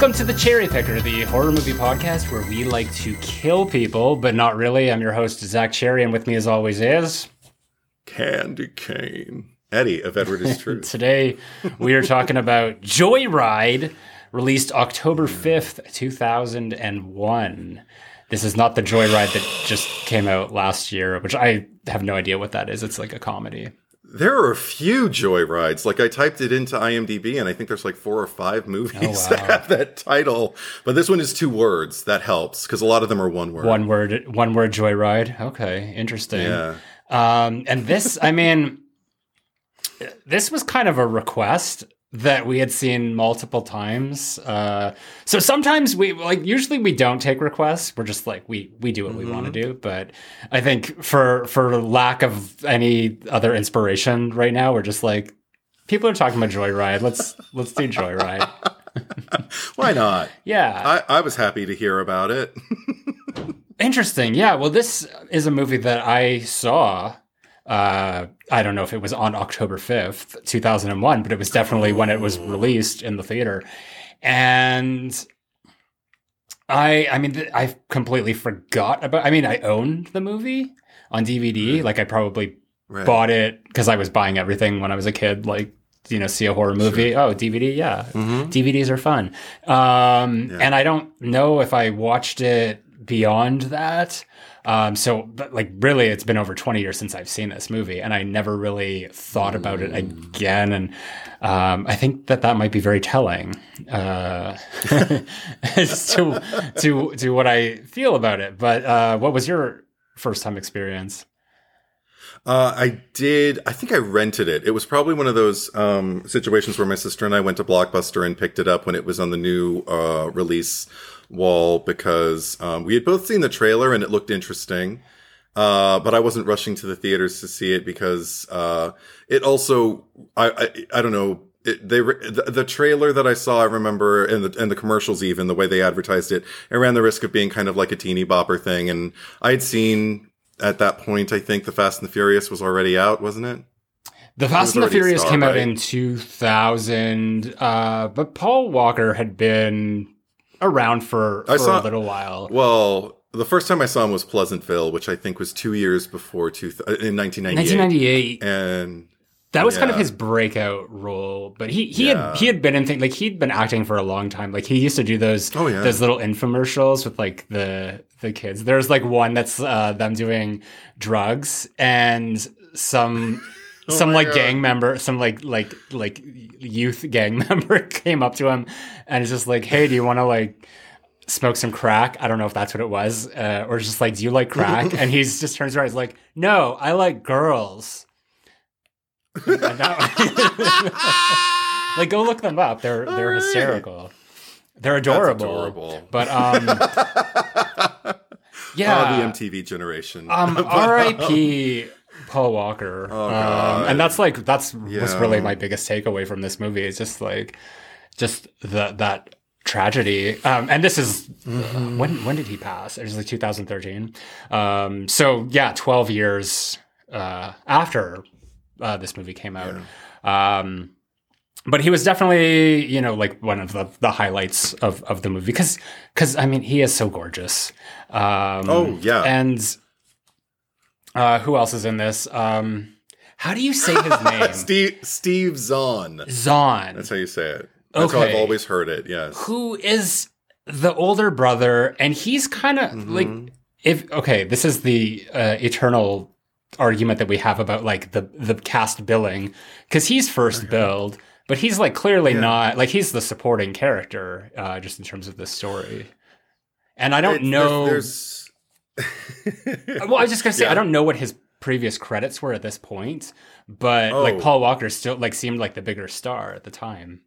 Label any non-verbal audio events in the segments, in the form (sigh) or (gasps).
Welcome to the Cherry Picker, the horror movie podcast where we like to kill people, but not really. I'm your host, Zack Cherry, and with me as always is. Candy Cane. Eddie of Edward is (laughs) True. Today we are talking about Joy Ride, released October hmm. 5th, 2001. This is not the Joyride that just came out last year, which I have no idea what that is. It's like a comedy. There are a few joyrides. Like I typed it into IMDb, and I think there's like four or five (laughs) movies Oh, wow. that have that title. But this one is two words. That helps because a lot of them are one word. One word, one word Joyride. Okay, interesting. Yeah. Um, and this, I mean, this was kind of a request that we had seen multiple times. Uh, so sometimes we like usually we don't take requests. We're just like we we do what we want to do. But I think for for lack of any other inspiration right now, we're just like people are talking about Joy Ride. Let's let's do Joy Ride. (laughs) Why not? Yeah. I, I was happy to hear about it. (laughs) Interesting. Yeah. Well, this is a movie that I saw. Uh, I don't know if it was on October 5th, 2001, but it was definitely when it was released in the theater. And I, I mean, I completely forgot about, I mean, I owned the movie on DVD. Like I probably Right. bought it because I was buying everything when I was a kid. Like, you know, see a horror movie. Oh, DVD. Yeah. DVDs are fun. Um, and I don't know if I watched it beyond that. Um, so, but like, really, it's been over 20 years since I've seen this movie, and I never really thought about it again. And um, I think that that might be very telling uh, (laughs) as to, to, to what I feel about it. But uh, what was your first time experience? Uh, I did. I think I rented it. It was probably one of those um, situations where my sister and I went to Blockbuster and picked it up when it was on the new uh, release wall because um, we had both seen the trailer and it looked interesting. Uh, but I wasn't rushing to the theaters to see it because uh, it also I, I I don't know it, they the, the trailer that I saw I remember and the and the commercials even the way they advertised it it ran the risk of being kind of like a teeny bopper thing. And I had seen at that point I think the Fast and the Furious was already out wasn't it? The Fast and the Furious star, came out in 2000, uh, but Paul Walker had been around for, I for saw- a little while. well the first time I saw him was Pleasantville which I think was two years before two th- in 1998 1998. and That was kind of his breakout role, but he he Yeah. had he had been in things like he'd been acting for a long time. Like he used to do those Oh, yeah. those little infomercials with like the the kids. There's like one that's uh, them doing drugs and some (laughs) Oh my like God. gang member, some like like like youth gang (laughs) member came up to him and is just like, "Hey, do you want to like?" smoke some crack. I don't know if that's what it was, uh, or just like, do you like crack? (laughs) and he's just turns around, he's like, no, I like girls. That- like, go look them up. They're they're All right. hysterical. They're adorable. adorable. But um, yeah, oh, the MTV generation um, R.I.P. Paul Walker. Oh, um, and that's like that's was really my biggest takeaway from this movie. It's just like just that that tragedy. Um, and this is Mm-hmm. when when did he pass? It was like 2013. Um, so yeah, 12 years uh, after uh, this movie came out. Um, but he was definitely, you know, like one of the, the highlights of, of the movie because, because I mean, he is so gorgeous. Um, Oh, yeah. and uh, who else is in this? Um, how do you say his (laughs) name? Steve Steve Zahn. Zahn. That's how you say it. That's how I've always heard it. Yes. who is the older brother, and he's kind of Mm-hmm. like if okay, this is the uh, eternal argument that we have about like the the cast billing because he's first billed, but he's like clearly not like he's the supporting character uh, just in terms of the story. And I don't It's- know. There's, well, I was just gonna say Yeah. I don't know what his previous credits were at this point, but like Oh. Paul Walker still like seemed like the bigger star at the time.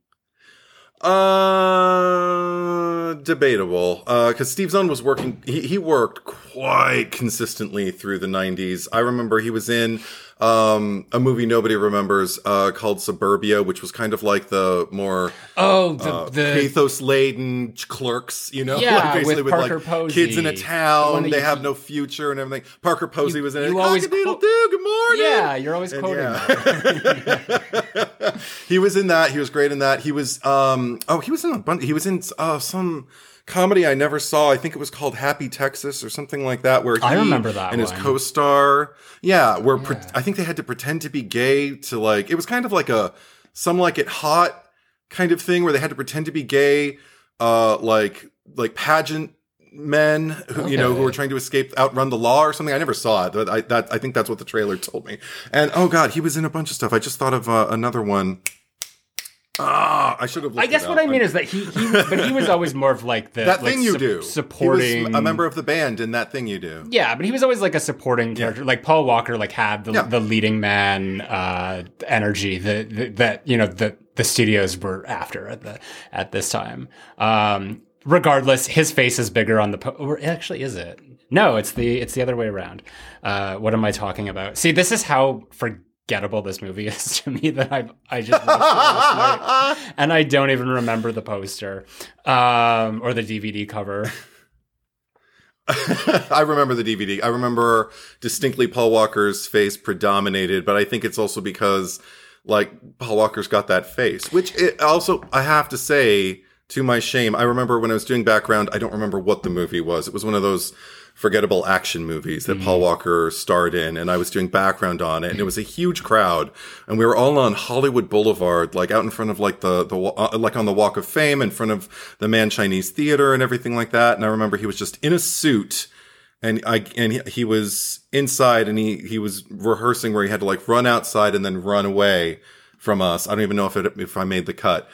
uh, debatable. Uh, because Steve Zahn was working. He he worked quite consistently through the '90s. I remember he was in um, a movie nobody remembers uh, called Suburbia, which was kind of like the more oh the, uh, the pathos laden clerks, you know, (laughs) Yeah, like basically with with, Parker like Posey. kids in a town, that they you- have no future and everything. Parker Posey was in it. you always quote- doo, good morning. yeah you're always quoting yeah. (laughs) he was in that. He was great in that. He was um oh he was in a bunch. He was in uh, some comedy I never saw. I think it was called Happy Texas or something like that. Where he I remember that and his one. co-star. Yeah, where pre- I think they had to pretend to be gay to like. It was kind of like a some like it hot kind of thing where they had to pretend to be gay. Uh, like like pageant men who you know who were trying to escape outrun the law or something i never saw it but i that i think that's what the trailer told me and oh god he was in a bunch of stuff i just thought of uh, another one ah i should have I guess what. I mean is that he, he but he was always more of like the that like, thing you sup- do supporting he was a member of the band in that thing you do Yeah, but he was always like a supporting character. Like Paul Walker, like had the, Yeah. the leading man uh, energy that, that you know the the studios were after at the at this time. Um, regardless, his face is bigger on the. Po- or actually, is it? No, it's the it's the other way around. Uh, what am I talking about? See, this is how forgettable this movie (laughs) is to me that I've I just watched it (laughs) and I don't even remember the poster um, or the DVD cover. (laughs) I remember the DVD. I remember distinctly Paul Walker's face predominated, but I think it's also because like Paul Walker's got that face, which it also I have to say to my shame, I remember when I was doing background, I don't remember what the movie was. It was one of those forgettable action movies that Paul Walker starred in and I was doing background on it and it was a huge crowd and we were all on Hollywood Boulevard like out in front of like the the uh, like on the Walk of Fame in front of the Mann Chinese Theater and everything like that and I remember he was just in a suit and I and he, he was inside and he he was rehearsing where he had to like run outside and then run away from us. I don't even know if it if I made the cut.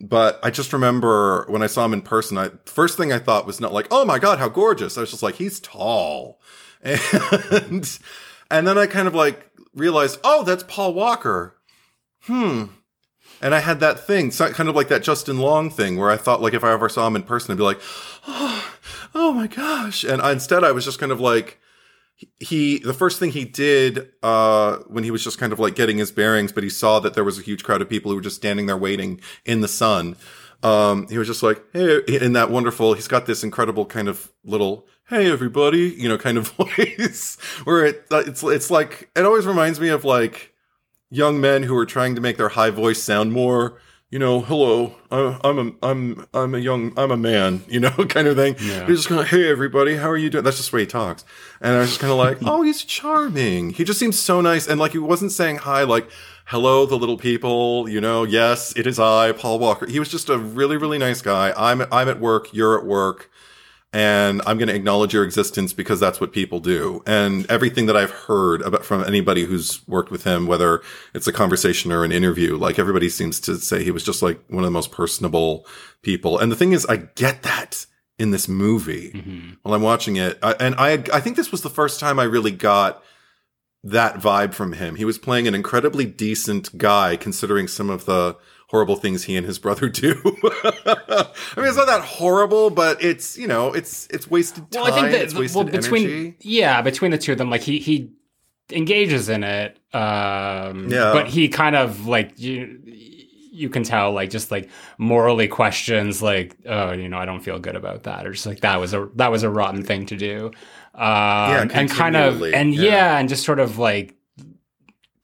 But I just remember when I saw him in person, I first thing I thought was not like, "Oh my god, how gorgeous." I was just like, "He's tall." (laughs) And and then I kind of like realized, "Oh, that's Paul Walker." Hmm. And I had that thing, kind of like that Justin Long thing, where I thought, like, if I ever saw him in person, I'd be like, "Oh, oh my gosh!" And I, instead, I was just kind of like, he the first thing he did uh when he was just kind of like getting his bearings but he saw that there was a huge crowd of people who were just standing there waiting in the sun um he was just like hey in that wonderful he's got this incredible kind of little hey everybody you know kind of (laughs) voice where it it's it's like it always reminds me of like young men who are trying to make their high voice sound more you know, hello, I- I'm a, I'm, I'm a young, I'm a man, (laughs) you know, kind of thing. Yeah. He's just kind of, hey, everybody, how are you doing? That's just the way he talks. And I was just kind of like, (laughs) oh, he's charming. He just seems so nice. And like, he wasn't saying hi, like, hello, the little people, you know, yes, it is I, Paul Walker. He was just a really, really nice guy. I'm, I'm at work, you're at work. And I'm going to acknowledge your existence because that's what people do. And everything that I've heard about from anybody who's worked with him, whether it's a conversation or an interview, like everybody seems to say he was just like one of the most personable people. And the thing is, I get that in this movie Mhm. while I'm watching it. I, and I, I think this was the first time I really got that vibe from him. He was playing an incredibly decent guy considering some of the horrible things he and his brother do. (laughs) I mean, it's not that horrible, but it's, you know, it's, it's wasted time. Well, I think that it's wasted well between energy. yeah between the two of them, like he he engages in it, um, Yeah. but he kind of like you you can tell like just like morally questions like oh you know I don't feel good about that or just like that was a that was a rotten thing to do, um, and kind of and yeah. yeah. and just sort of like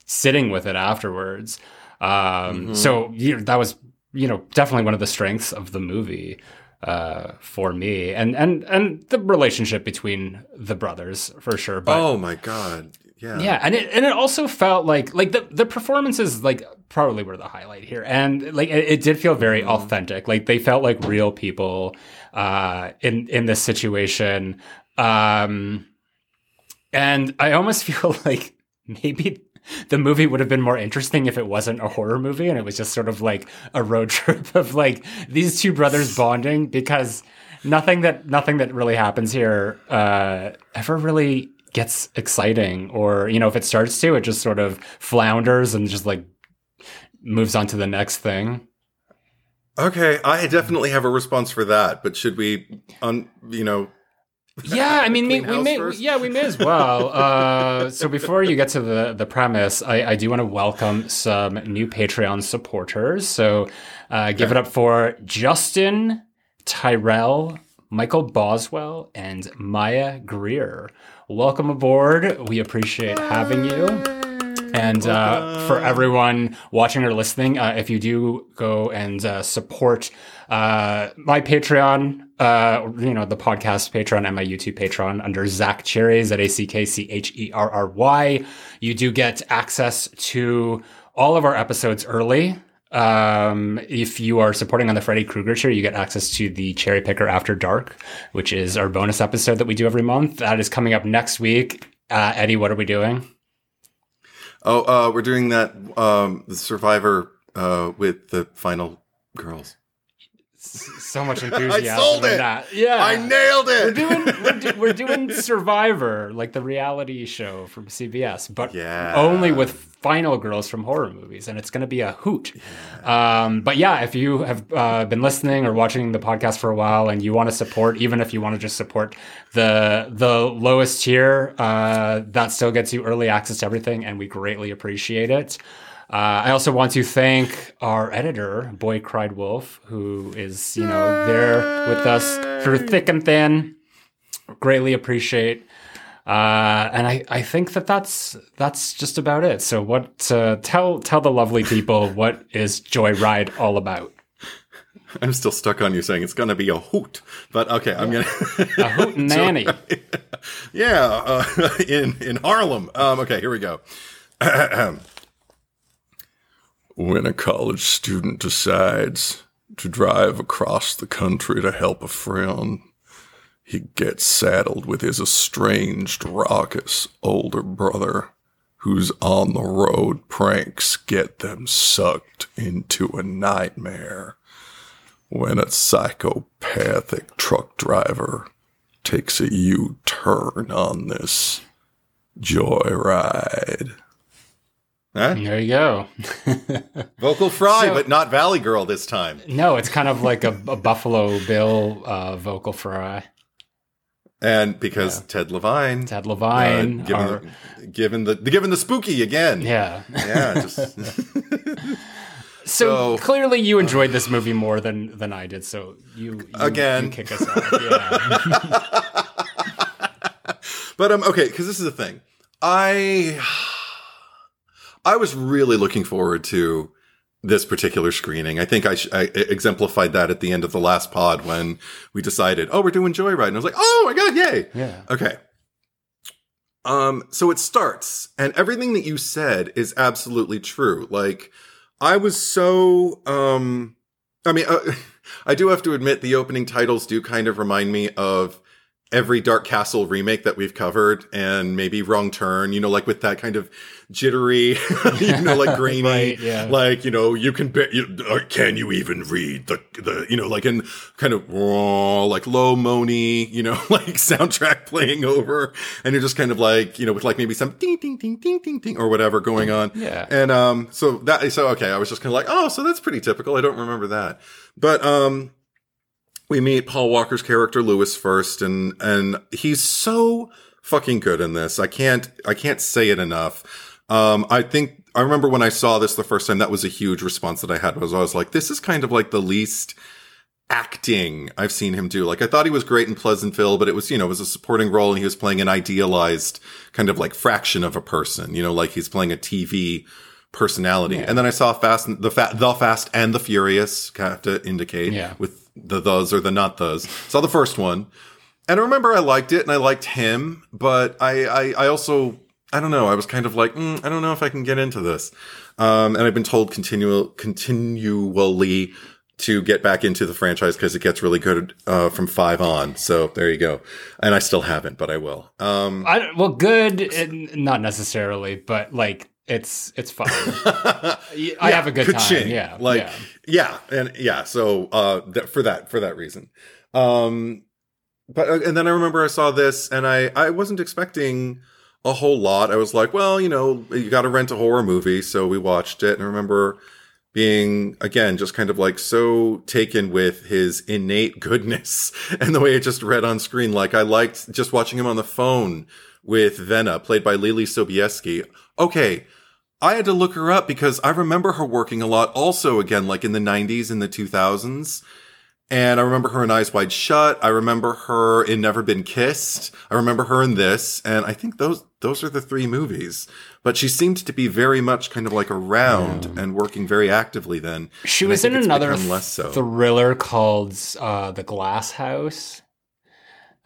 sitting with it afterwards. Um, Mhm. So you know, that was you know definitely one of the strengths of the movie uh, for me, and and and the relationship between the brothers for sure. But oh my God. Yeah. yeah, and it and it also felt like like the the performances like probably were the highlight here, and like it, it did feel very authentic. Like they felt like real people uh, in in this situation, um, and I almost (laughs) feel like maybe the movie would have been more interesting if it wasn't a horror movie and it was just sort of like a road (laughs) trip of like these two brothers bonding because nothing that nothing that really happens here uh, ever really gets exciting or you know if it starts to it just sort of flounders and just like moves on to the next thing Okay. I definitely have a response for that, but should we, un, you know, Yeah, I (laughs) mean, we, we may, first? yeah, we may as well. (laughs) Uh, so before you get to the the premise, I, I do want to welcome some new Patreon supporters. So uh, give it up for Justin, Tyrell, Michael Boswell, and Maya Greer. Welcome aboard. We appreciate having you. And uh, for everyone watching or listening, uh, if you do go and uh, support uh, my Patreon, uh, you know, the podcast Patreon and my YouTube Patreon under Zack Cherry, Z A C K C H E R R Y, you do get access to all of our episodes early. Um, if you are supporting on the Freddy Krueger show, you get access to the Cherry Picker After Dark, which is our bonus episode that we do every month. That is coming up next week. Uh, Eddie, what are we doing? Oh, uh, we're doing that um, the Survivor uh, with the final girls. So much (laughs) enthusiasm. sold in it! That. Yeah, I nailed it. We're doing we're, do, we're (laughs) doing Survivor, like the reality show from CBS, but Yeah. only with final girls from horror movies, and it's going to be a hoot. Um, but yeah, if you have uh, been listening or watching the podcast for a while and you want to support, even if you want to just support the the lowest tier, uh, that still gets you early access to everything, and we greatly appreciate it. Uh, I also want to thank our editor, Boy Cried Wolf, who is, you know, there with us through thick and thin. Greatly appreciate. Uh, and I, I think that that's that's just about it. So what? Uh, tell tell the lovely people (laughs) what is Joy Ride all about. I'm still stuck on you saying it's going to be a hoot, but okay, I'm gonna. A hoot (laughs) nanny. (laughs) yeah, uh, in in Harlem. Um, okay, here we go. (clears throat) when a college student decides to drive across the country to help a friend, he gets saddled with his estranged, raucous older brother, whose on the road pranks get them sucked into a nightmare. When a psychopathic truck driver takes a U turn on this joyride. Huh? There you go. (laughs) Vocal fry, So- but not Valley Girl this time. no, it's kind of like a, a Buffalo Bill uh, vocal fry. And because Ted Levine, Ted uh, Levine. given, our- the, given the given the spooky again. yeah. Yeah, just (laughs) So, So- clearly, you enjoyed this movie more than than I did. So you, you Again. you kick us off. Yeah. (laughs) But um, okay, because this is the thing. I I was really looking forward to this particular screening. I think I, sh- I exemplified that at the end of the last pod when we decided, oh, we're doing Joy Ride, and I was like, oh my god, yay! yeah. Okay. Um, so it starts, and everything that you said is absolutely true. Like, I was so, um, I mean, uh, (laughs) I do have to admit the opening titles do kind of remind me of every Dark Castle remake that we've covered and maybe Wrong Turn, you know, like with that kind of jittery, (laughs) you know, like (laughs) grainy, Right, yeah. like, you know, you can bet, you, uh, can you even read the, the, you know, like in kind of raw, like low money, you know, (laughs) like soundtrack playing over and you're just kind of like, you know, with like maybe some ding, ding, ding, ding, ding, ding or whatever going on. Yeah. And, um, so that, so, okay, I was just kind of like, oh, so that's pretty typical. I don't remember that. But, um, we meet Paul Walker's character Lewis first, and and he's so fucking good in this. I can't I can't say it enough. Um, I think I remember when I saw this the first time. That was a huge response that I had. Was I was like, this is kind of like the least acting I've seen him do. Like I thought he was great in Pleasantville, but it was you know it was a supporting role, and he was playing an idealized kind of like fraction of a person. You know, like he's playing a TV personality. And then I saw Fast and the Fa- the Fast and the Furious. Have to indicate Yeah. with the thes or the not thes. Saw the first one, and I remember I liked it and I liked him, but I I, I also I don't know. I was kind of like mm, I don't know if I can get into this. Um, and I've been told continual continually to get back into the franchise because it gets really good uh, from five on. So there you go. And I still haven't, but I will. Um, I well, good, not necessarily, but like it's it's fun. (laughs) I have a good time. ka-ching. Yeah, like yeah. yeah. and yeah. So uh, that, for that for that reason. Um, but uh, and then I remember I saw this, and I I wasn't expecting a whole lot. I was like, well, you know, you got to rent a horror movie, so we watched it, and I remember being again just kind of like so taken with his innate goodness (laughs) and the way it just read on screen. Like I liked just watching him on the phone with Venna, played by Leelee Sobieski. Okay. I had to look her up because I remember her working a lot also again, like in the 90s and the 2000s. And I remember her in Eyes Wide Shut. I remember her in Never Been Kissed. I remember her in this. And I think those, those are the three movies. But she seemed to be very much kind of like around yeah. and working very actively then. She was in another less so. thriller called uh, The Glass House.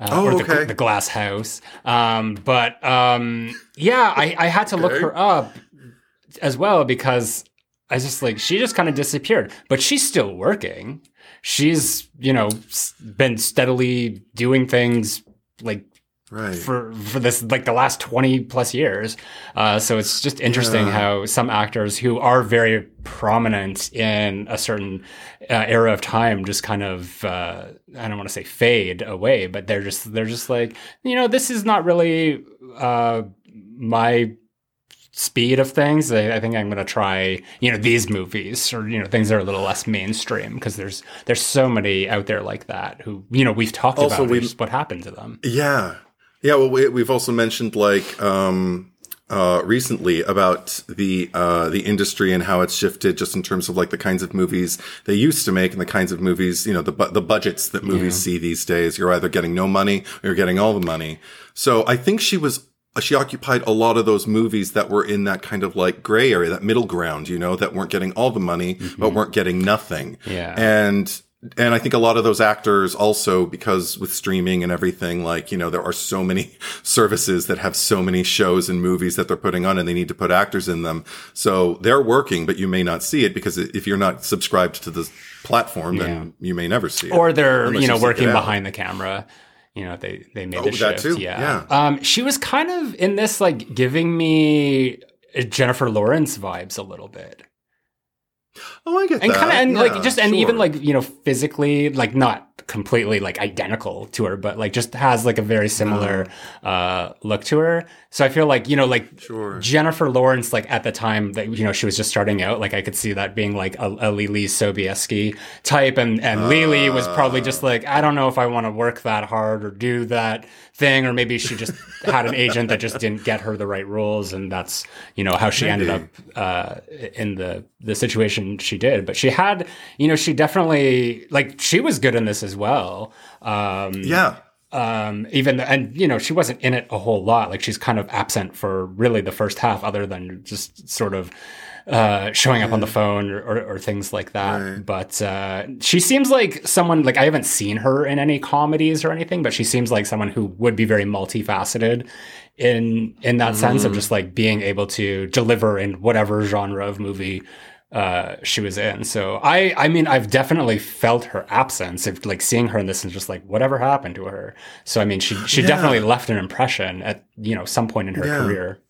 Uh, oh, or the, okay. the Glass House. Um, but um, yeah, I, I had to okay. look her up as well because I just like she just kind of disappeared, but she's still working. She's you know been steadily doing things like right. for for this like the last 20 plus years uh, so it's just interesting yeah. how some actors who are very prominent in a certain uh, era of time just kind of uh, i don't want to say fade away but they're just they're just like you know this is not really uh, my speed of things I, I think i'm going to try you know these movies or you know things that are a little less mainstream because there's there's so many out there like that who you know we've talked also, about we, what happened to them yeah yeah, well, we, have also mentioned like um, uh, recently about the uh, the industry and how it's shifted, just in terms of like the kinds of movies they used to make and the kinds of movies, you know, the the budgets that movies yeah. see these days. You're either getting no money or you're getting all the money. So I think she was she occupied a lot of those movies that were in that kind of like gray area, that middle ground, you know, that weren't getting all the money, mm-hmm. but weren't getting nothing. Yeah. And and I think a lot of those actors also, because with streaming and everything, like, you know, there are so many (laughs) services that have so many shows and movies that they're putting on and they need to put actors in them. So they're working, but you may not see it because if you're not subscribed to the platform, yeah. then you may never see it. Or they're, you know, working behind the camera. You know, they, they made oh, the shift. Too? Yeah. yeah. Um, she was kind of in this, like, giving me Jennifer Lawrence vibes a little bit. Oh, I get and that. kind of and yeah, like just and sure. even like you know physically like not completely like identical to her, but like just has like a very similar no. uh, look to her. So I feel like you know like sure. Jennifer Lawrence like at the time that you know she was just starting out, like I could see that being like a, a Leelee Sobieski type, and and uh, Leelee was probably just like I don't know if I want to work that hard or do that thing, or maybe she just had an agent that just didn't get her the right roles, and that's you know how she maybe. ended up uh, in the the situation she did. But she had you know she definitely like she was good in this as well. Um, yeah. Um, even the, and you know she wasn't in it a whole lot. Like she's kind of absent for really the first half, other than just sort of uh, showing up on the phone or, or, or things like that. Right. But uh, she seems like someone like I haven't seen her in any comedies or anything, but she seems like someone who would be very multifaceted in in that mm. sense of mm. just like being able to deliver in whatever genre of movie uh, she was in. So I, I mean, I've definitely felt her absence. If like seeing her in this and just like whatever happened to her. So I mean, she she yeah. definitely left an impression at you know some point in her yeah. career.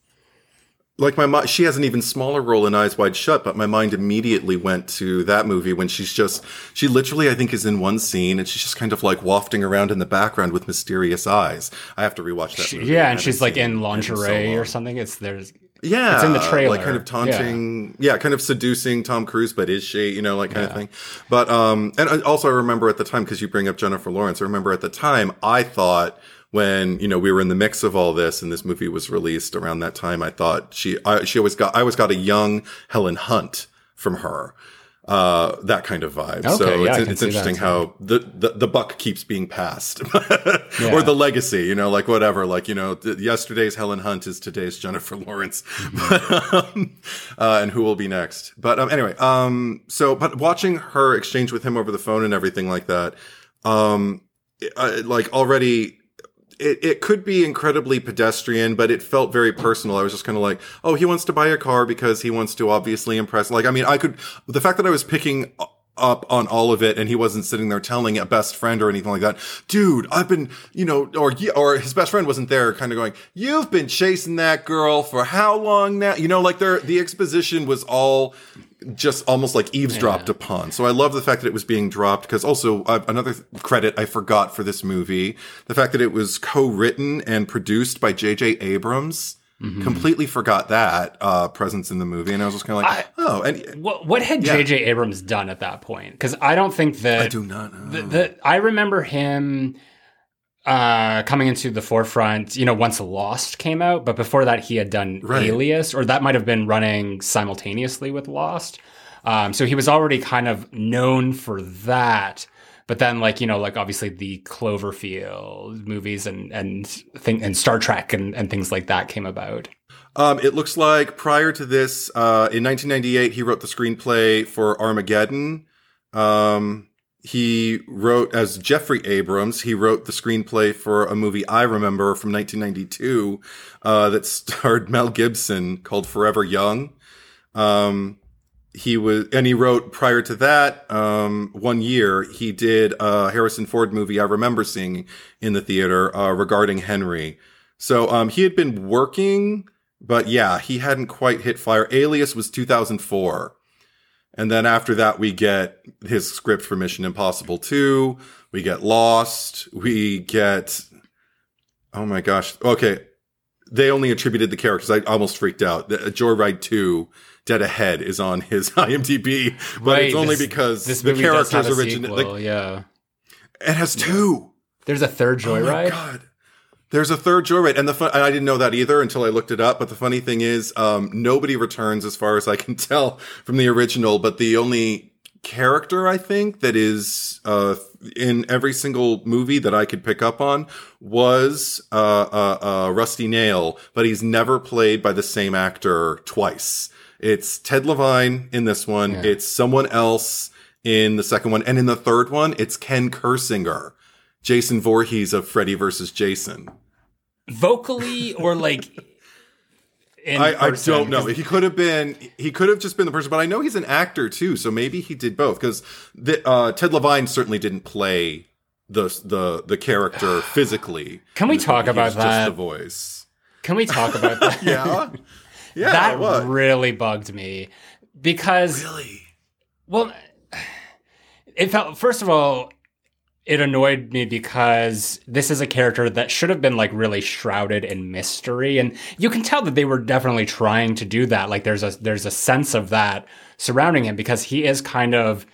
Like my mind, she has an even smaller role in Eyes Wide Shut, but my mind immediately went to that movie when she's just, she literally, I think, is in one scene and she's just kind of like wafting around in the background with mysterious eyes. I have to rewatch that. She, yeah, and she's like in lingerie so or something. It's there's yeah, it's in the trailer, like kind of taunting, yeah. yeah. kind of seducing Tom Cruise, but is she, you know, like kind yeah. of thing. But um, and also I remember at the time because you bring up Jennifer Lawrence. I remember at the time I thought when you know we were in the mix of all this and this movie was released around that time, I thought she, I, she always got, I always got a young Helen Hunt from her uh, that kind of vibe. Okay, so yeah, it's, it's interesting how the, the, the, buck keeps being passed (laughs) yeah. or the legacy, you know, like whatever, like, you know, th- yesterday's Helen Hunt is today's Jennifer Lawrence, mm-hmm. (laughs) um, uh, and who will be next. But, um, anyway, um, so, but watching her exchange with him over the phone and everything like that, um, uh, like already it, it could be incredibly pedestrian, but it felt very personal. I was just kind of like, oh, he wants to buy a car because he wants to obviously impress. Like, I mean, I could, the fact that I was picking up on all of it and he wasn't sitting there telling a best friend or anything like that. Dude, I've been, you know, or, or his best friend wasn't there kind of going, you've been chasing that girl for how long now? You know, like there, the exposition was all just almost like eavesdropped yeah. upon. So I love the fact that it was being dropped because also uh, another credit I forgot for this movie, the fact that it was co-written and produced by J.J. Abrams. Mm-hmm. Completely forgot that uh, presence in the movie, and I was just kind of like, I, "Oh." And what, what had J.J. Yeah. Abrams done at that point? Because I don't think that I do not know. The, the, I remember him uh, coming into the forefront. You know, once Lost came out, but before that, he had done right. Alias, or that might have been running simultaneously with Lost. Um, so he was already kind of known for that. But then, like you know, like obviously the Cloverfield movies and and thing and Star Trek and, and things like that came about. Um, it looks like prior to this, uh, in 1998, he wrote the screenplay for Armageddon. Um, he wrote as Jeffrey Abrams. He wrote the screenplay for a movie I remember from 1992 uh, that starred Mel Gibson called Forever Young. Um, he was, and he wrote prior to that, um, one year, he did a Harrison Ford movie I remember seeing in the theater, uh, regarding Henry. So, um, he had been working, but yeah, he hadn't quite hit fire. Alias was 2004. And then after that, we get his script for Mission Impossible 2. We get Lost. We get, oh my gosh. Okay. They only attributed the characters. I almost freaked out. The, uh, Joy Ride 2 Dead Ahead is on his (laughs) IMDb, but right, it's only this, because this the characters originally. Like, yeah, it has two. There's a third Joy Ride. Oh my God. There's a third Joy Ride, and the fun, I didn't know that either until I looked it up. But the funny thing is, um, nobody returns as far as I can (laughs) tell from the original. But the only character I think that is uh, in every single movie that I could pick up on was uh, uh, uh Rusty Nail, but he's never played by the same actor twice. It's Ted Levine in this one. Yeah. It's someone else in the second one. And in the third one, it's Ken Kirzinger, Jason Voorhees of Freddy versus Jason. Vocally or like. (laughs) I, I, don't know. He could have been. He could have just been the person, but I know he's an actor too, so maybe he did both. Because uh, Ted Levine certainly didn't play the the the character (sighs) physically. Can we talk about that? Just the voice. Can we talk about that? (laughs) yeah. Yeah, that what? really bugged me because really, well, it felt first of all, it annoyed me because this is a character that should have been like really shrouded in mystery, and you can tell that they were definitely trying to do that. Like there's a there's a sense of that surrounding him because he is kind of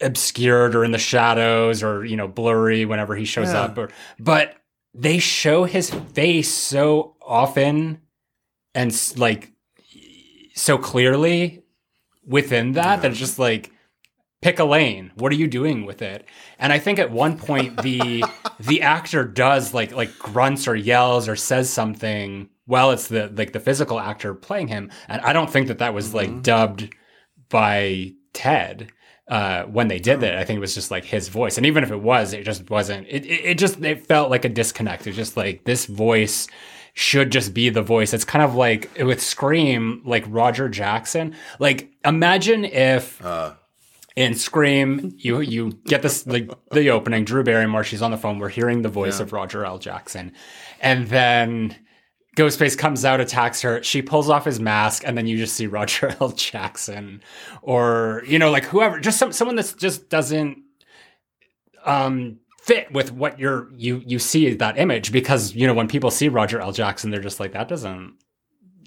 obscured or in the shadows or you know blurry whenever he shows yeah. up or but they show his face so often and like so clearly within that yeah. that it's just like pick a lane what are you doing with it and i think at one point the (laughs) the actor does like like grunts or yells or says something well it's the like the physical actor playing him and i don't think that that was mm-hmm. like dubbed by ted uh, when they did that, I think it was just like his voice, and even if it was, it just wasn't. It, it, it just it felt like a disconnect. It was just like this voice should just be the voice. It's kind of like with Scream, like Roger Jackson. Like imagine if uh. In Scream you (laughs) you get this like the opening, Drew Barrymore, she's on the phone, we're hearing the voice yeah. of Roger L. Jackson. And then Ghostface comes out, attacks her. She pulls off his mask, and then you just see Roger (laughs) L. Jackson, or you know, like whoever, just some someone that just doesn't um fit with what you're you you see that image because you know when people see Roger L. Jackson, they're just like that doesn't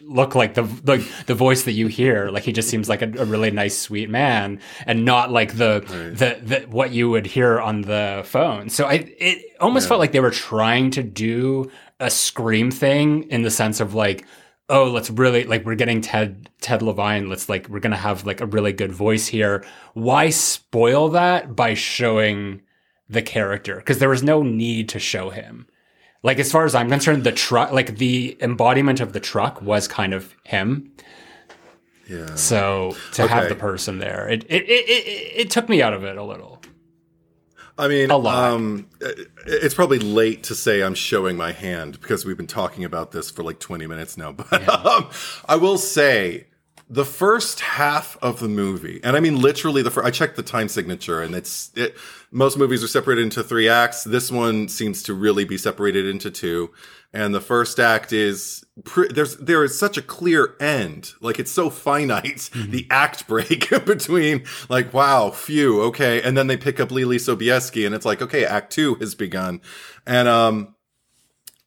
look like the like the voice that you hear. Like he just seems like a, a really nice, sweet man, and not like the, right. the the what you would hear on the phone. So I it almost yeah. felt like they were trying to do a scream thing in the sense of like oh let's really like we're getting ted ted levine let's like we're gonna have like a really good voice here why spoil that by showing the character because there was no need to show him. Like as far as I'm concerned, the truck, like the embodiment of the truck, was kind of him. Yeah. So to okay. have the person there, it it, it it it took me out of it a little. I mean, a lot. Um, it's probably late to say I'm showing my hand because we've been talking about this for like 20 minutes now. (laughs) But yeah. um, I will say the first half of the movie, and I mean literally the first, I checked the time signature and it's, it, most movies are separated into three acts. This one seems to really be separated into two. And the first act is, there's, there is such a clear end. Like it's so finite. (laughs) Mm-hmm. The act break (laughs) between like, wow, phew, okay. And then they pick up Leelee Sobieski and it's like, okay, act two has begun. And, um,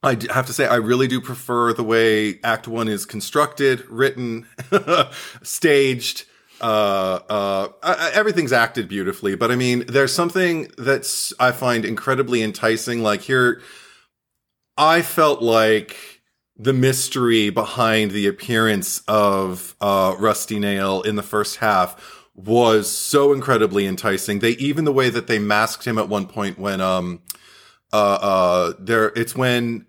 I have to say, I really do prefer the way Act One is constructed, written, (laughs) staged. Uh, uh, uh, everything's acted beautifully, but I mean, there's something that's I find incredibly enticing. Like here, I felt like the mystery behind the appearance of uh, Rusty Nail in the first half was so incredibly enticing. They even the way that they masked him at one point when um uh uh there it's when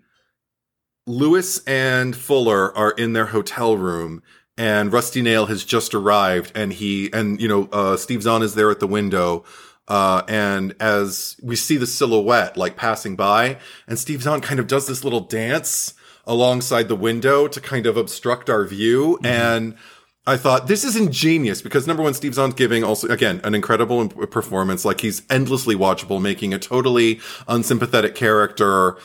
Lewis and Fuller are in their hotel room and Rusty Nail has just arrived and he and you know uh Steve Zahn is there at the window uh, and as we see the silhouette like passing by, and Steve Zahn kind of does this little dance alongside the window to kind of obstruct our view. Mm-hmm. And I thought this is ingenious because number one, Steve Zahn's giving also again an incredible performance. Like he's endlessly watchable, making a totally unsympathetic character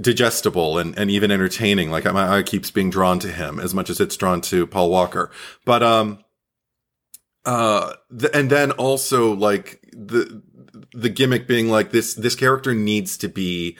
digestible and, and even entertaining. Like my eye keeps being drawn to him as much as it's drawn to Paul Walker. But um, uh, the, and then also like the the gimmick being like this this character needs to be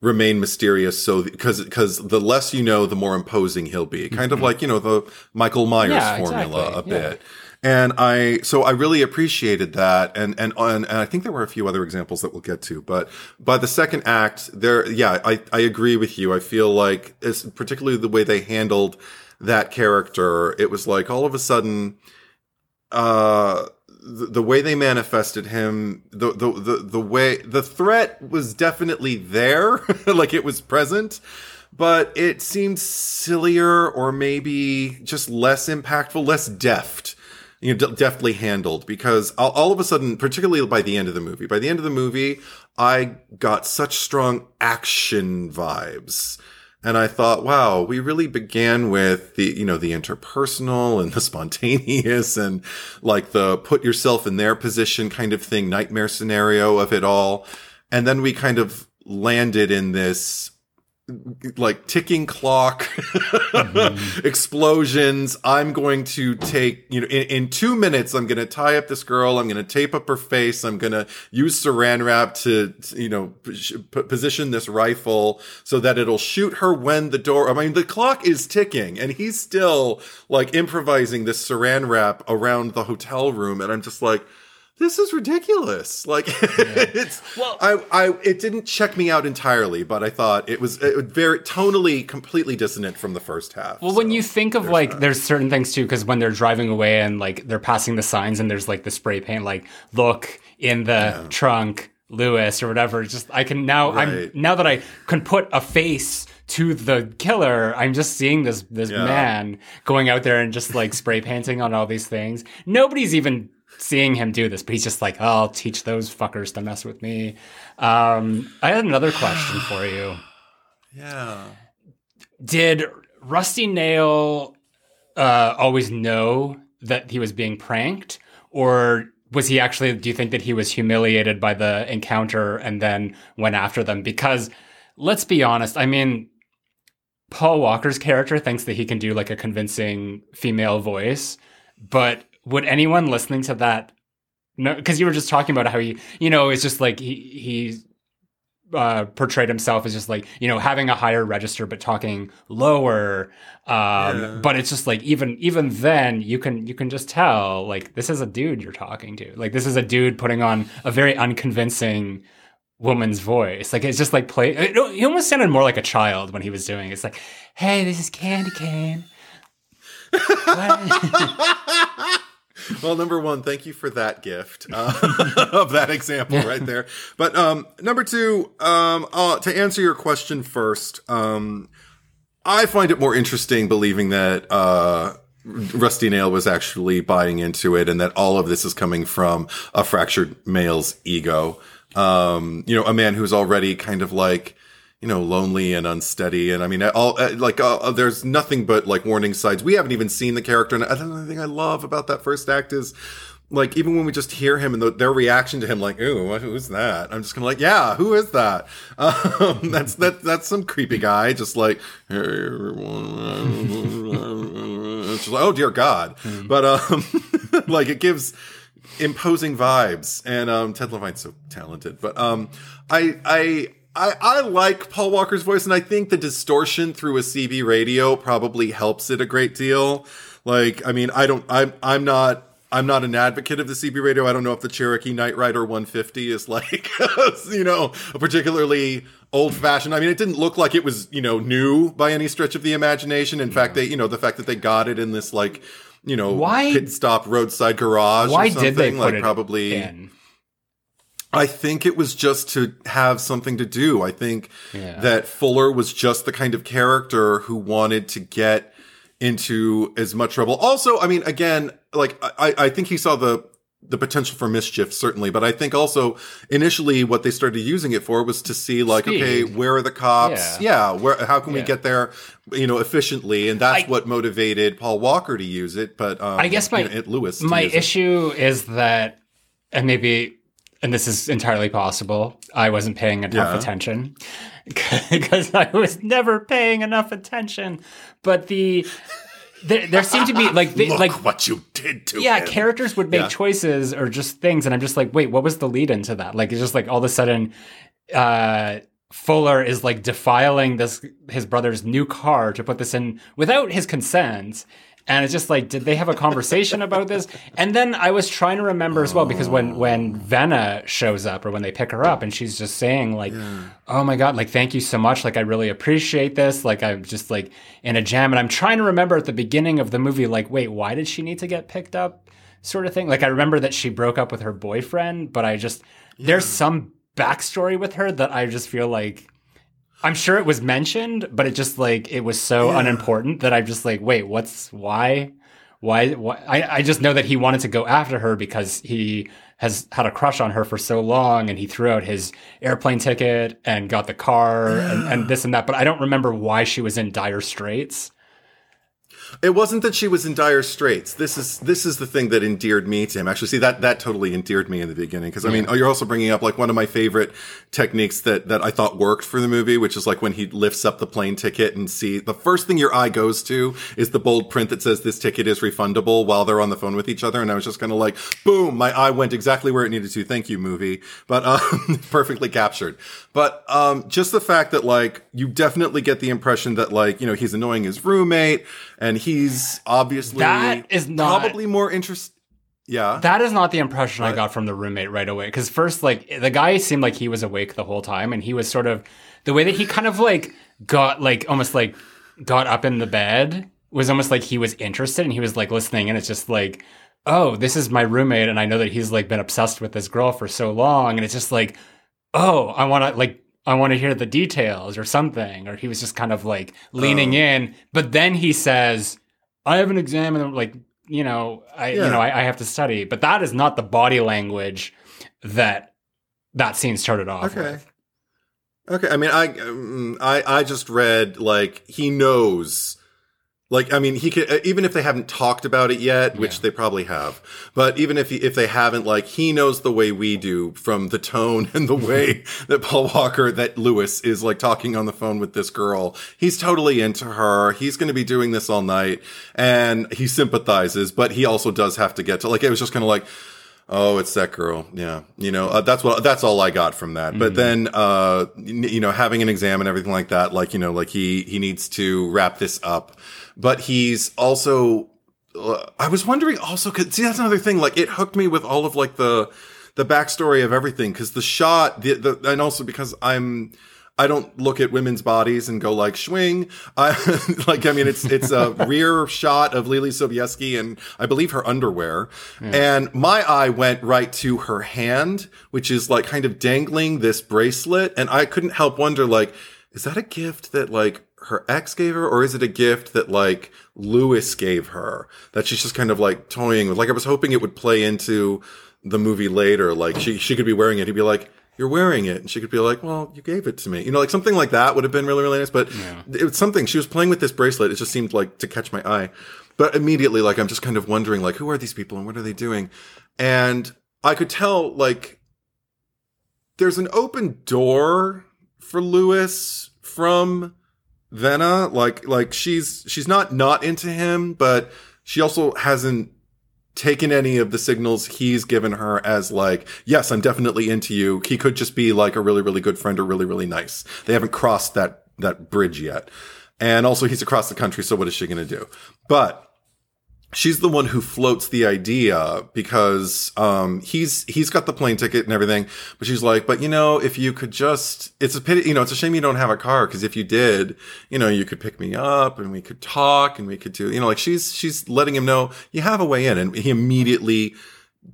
remain mysterious so because because the less you know the more imposing he'll be kind mm-hmm. of like you know the michael myers yeah, formula exactly. a bit yeah. And i so i really appreciated that. And, and and i think there were a few other examples that we'll get to but by the second act there yeah i i agree with you. I feel like it's particularly the way they handled that character it was like all of a sudden uh the, the way they manifested him, the, the, the, the way, the threat was definitely there, (laughs) like it was present, but it seemed sillier or maybe just less impactful, less deft you know, deftly handled because all, all, of a sudden, particularly by the end of the movie, by the end of the movie, I got such strong action vibes. And I thought, wow, we really began with the, you know, the interpersonal and the (laughs) spontaneous and like the put yourself in their position kind of thing, nightmare scenario of it all. And then we kind of landed in this like ticking clock mm-hmm. (laughs) explosions. I'm going to take you know in, in, two minutes i'm going to tie up this girl. I'm going to tape up her face. I'm going to use saran wrap to you know p- position this rifle so that it'll shoot her when the door i mean the clock is ticking and he's still like improvising this saran wrap around the hotel room. And i'm just like this is ridiculous. Like (laughs) yeah. it's well, I, I, it didn't check me out entirely, but I thought it was, it was very tonally completely dissonant from the first half. Well, so when you think of like, that. there's certain things too, because when they're driving away and like they're passing the signs and there's like the spray paint, like look in the yeah. trunk, Lewis or whatever. Just I can now, right. I'm now that I can put a face to the killer, I'm just seeing this this yeah. man going out there and just like spray painting on all these things. Nobody's even seeing him do this, but he's just like, oh, I'll teach those fuckers to mess with me. Um, I had another question (sighs) for you. Yeah. Did Rusty Nail uh, always know that he was being pranked, or was he actually? Do you think that he was humiliated by the encounter and then went after them? Because let's be honest, I mean, Paul Walker's character thinks that he can do like a convincing female voice, but would anyone listening to that no because you were just talking about how he you know it's just like he he uh, portrayed himself as just like you know having a higher register but talking lower um, yeah. but it's just like even even then you can you can just tell like this is a dude you're talking to like this is a dude putting on a very unconvincing woman's voice like it's just like play it, he almost sounded more like a child when he was doing it. it's like hey this is candy cane (laughs) (laughs) (laughs) well, number one, thank you for that gift uh, (laughs) of that example right there. But um, number two, um, uh, to answer your question first, um, I find it more interesting believing that uh, Rusty Nail was actually buying into it, and that all of this is coming from a fractured male's ego. Um, you know, a man who's already kind of like you know, lonely and unsteady. And I mean, all like uh, uh, there's nothing but like warning signs. We haven't even seen the character, and the thing I love about that first act is like even when we just hear him and the, their reaction to him, like, "Ooh, who's that?" I'm just gonna like, "Yeah, who is that?" (laughs) Um, that's that that's some creepy guy, just like, (laughs) "Hey everyone," just like, "Oh dear God," mm. but um, (laughs) like it gives imposing vibes, and um, Ted Levine's so talented, but um, I I I, I like Paul Walker's voice, and I think the distortion through a CB radio probably helps it a great deal. Like, I mean, I don't, I'm, I'm not, I'm not an advocate of the CB radio. I don't know if the Cherokee Knight Rider 150 is like, (laughs) you know, a particularly old fashioned. I mean, it didn't look like it was, you know, new by any stretch of the imagination. In yeah. fact, they, you know, the fact that they got it in this like, you know, why pit stop roadside garage. Why did they put like it probably? In? I think it was just to have something to do. I think yeah. that Fuller was just the kind of character who wanted to get into as much trouble. Also, I mean, again, like I, I think he saw the the potential for mischief certainly, but I think also initially what they started using it for was to see like, Speed. okay, where are the cops? Yeah, yeah where how can yeah. we get there, you know, efficiently? And that's I, what motivated Paul Walker to use it. But um, I guess my you know, Lewis, my issue it. is that, and maybe and this is entirely possible. I wasn't paying enough yeah. attention (laughs) because I was never paying enough attention. But the there, there seemed to be (laughs) like they, like what you did to yeah him. characters would make yeah. choices or just things, and I'm just like, wait, what was the lead into that? Like it's just like all of a sudden, uh, Fuller is like defiling this his brother's new car to put this in without his consent, and it's just like, did they have a conversation about this? And then I was trying to remember as well because when when Venna shows up or when they pick her up and she's just saying like, yeah. "Oh my god, like thank you so much, like I really appreciate this, like I'm just like in a jam." And I'm trying to remember at the beginning of the movie, like, wait, why did she need to get picked up? Sort of thing. Like I remember that she broke up with her boyfriend, but I just yeah. there's some backstory with her that I just feel like I'm sure it was mentioned, but it just like it was so yeah. unimportant that I'm just like, wait, what's why? Why? why? I, I just know that he wanted to go after her because he has had a crush on her for so long and he threw out his airplane ticket and got the car yeah. and, and this and that. But I don't remember why she was in dire straits. It wasn't that she was in dire straits. This is this is the thing that endeared me to him. Actually, see that that totally endeared me in the beginning because I mean, you're also bringing up like one of my favorite techniques that that I thought worked for the movie, which is like when he lifts up the plane ticket and see the first thing your eye goes to is the bold print that says this ticket is refundable while they're on the phone with each other, and I was just kind of like, boom, my eye went exactly where it needed to. Thank you, movie, but um, (laughs) perfectly captured. But um, just the fact that like you definitely get the impression that like you know he's annoying his roommate and he's obviously that is not probably more interested. Yeah. That is not the impression I got from the roommate right away. Because first, like, the guy seemed like he was awake the whole time, and he was sort of the way that he kind of like got like almost like got up in the bed was almost like he was interested and he was like listening, and it's just like, oh, this is my roommate, and I know that he's like been obsessed with this girl for so long, and it's just like, oh, I want to like I want to hear the details or something. Or he was just kind of like leaning oh. in. But then he says, I haven't examined like, you know, I yeah. you know, I, I, have to study. But that is not the body language that that scene started off okay. with. Okay. I mean, I, um, I, I just read like he knows like, I mean, he could, uh, even if they haven't talked about it yet, which yeah. they probably have, but even if, he, if they haven't, like, he knows the way we do from the tone and the way (laughs) that Paul Walker, that Lewis is like talking on the phone with this girl. He's totally into her. He's going to be doing this all night and he sympathizes, but he also does have to get to, like, it was just kind of like, Oh, it's that girl. Yeah. You know, uh, that's what, that's all I got from that. Mm-hmm. But then, uh, you know, having an exam and everything like that, like, you know, like he, he needs to wrap this up but he's also uh, I was wondering also cause see that's another thing like it hooked me with all of like the the backstory of everything because the shot the, the and also because I'm I don't look at women's bodies and go like swing. (laughs) I like I mean it's it's a (laughs) rear shot of Leelee Sobieski and I believe her underwear. Yeah. And my eye went right to her hand, which is like kind of dangling this bracelet and I couldn't help wonder like is that a gift that like her ex gave her, or is it a gift that like Lewis gave her that she's just kind of like toying with? Like I was hoping it would play into the movie later. Like she she could be wearing it. He'd be like, "You're wearing it," and she could be like, "Well, you gave it to me." You know, like something like that would have been really really nice. But yeah. it was something she was playing with this bracelet. It just seemed like to catch my eye. But immediately, like I'm just kind of wondering, like, who are these people and what are they doing? And I could tell, like, there's an open door for Lewis from Venna, like like she's she's not not into him, but she also hasn't taken any of the signals he's given her as like, yes, I'm definitely into you. He could just be like a really, really good friend or really, really nice. They haven't crossed that, that bridge yet. And also he's across the country. So what is she going to do? But she's the one who floats the idea because um, he's he's got the plane ticket and everything but she's like but you know if you could just it's a pity you know it's a shame you don't have a car because if you did you know you could pick me up and we could talk and we could do you know like she's she's letting him know you have a way in and he immediately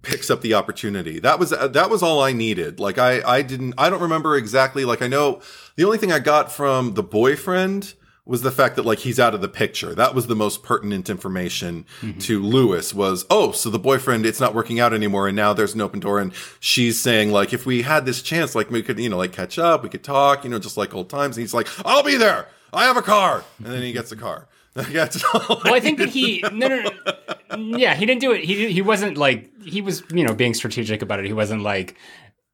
picks up the opportunity. That was that was all i needed. Like i i didn't i don't remember exactly like i know the only thing i got from the boyfriend was the fact that like he's out of the picture. That was the most pertinent information mm-hmm. to Lewis was, oh, so the boyfriend, it's not working out anymore. And now there's an open door. And she's saying like, if we had this chance, like we could, you know, like catch up, we could talk, you know, just like old times. And he's like, I'll be there. I have a car. And then he gets a car. (laughs) That's all well, I think that he no, no no yeah he didn't do it he he wasn't like he was you know being strategic about it he wasn't like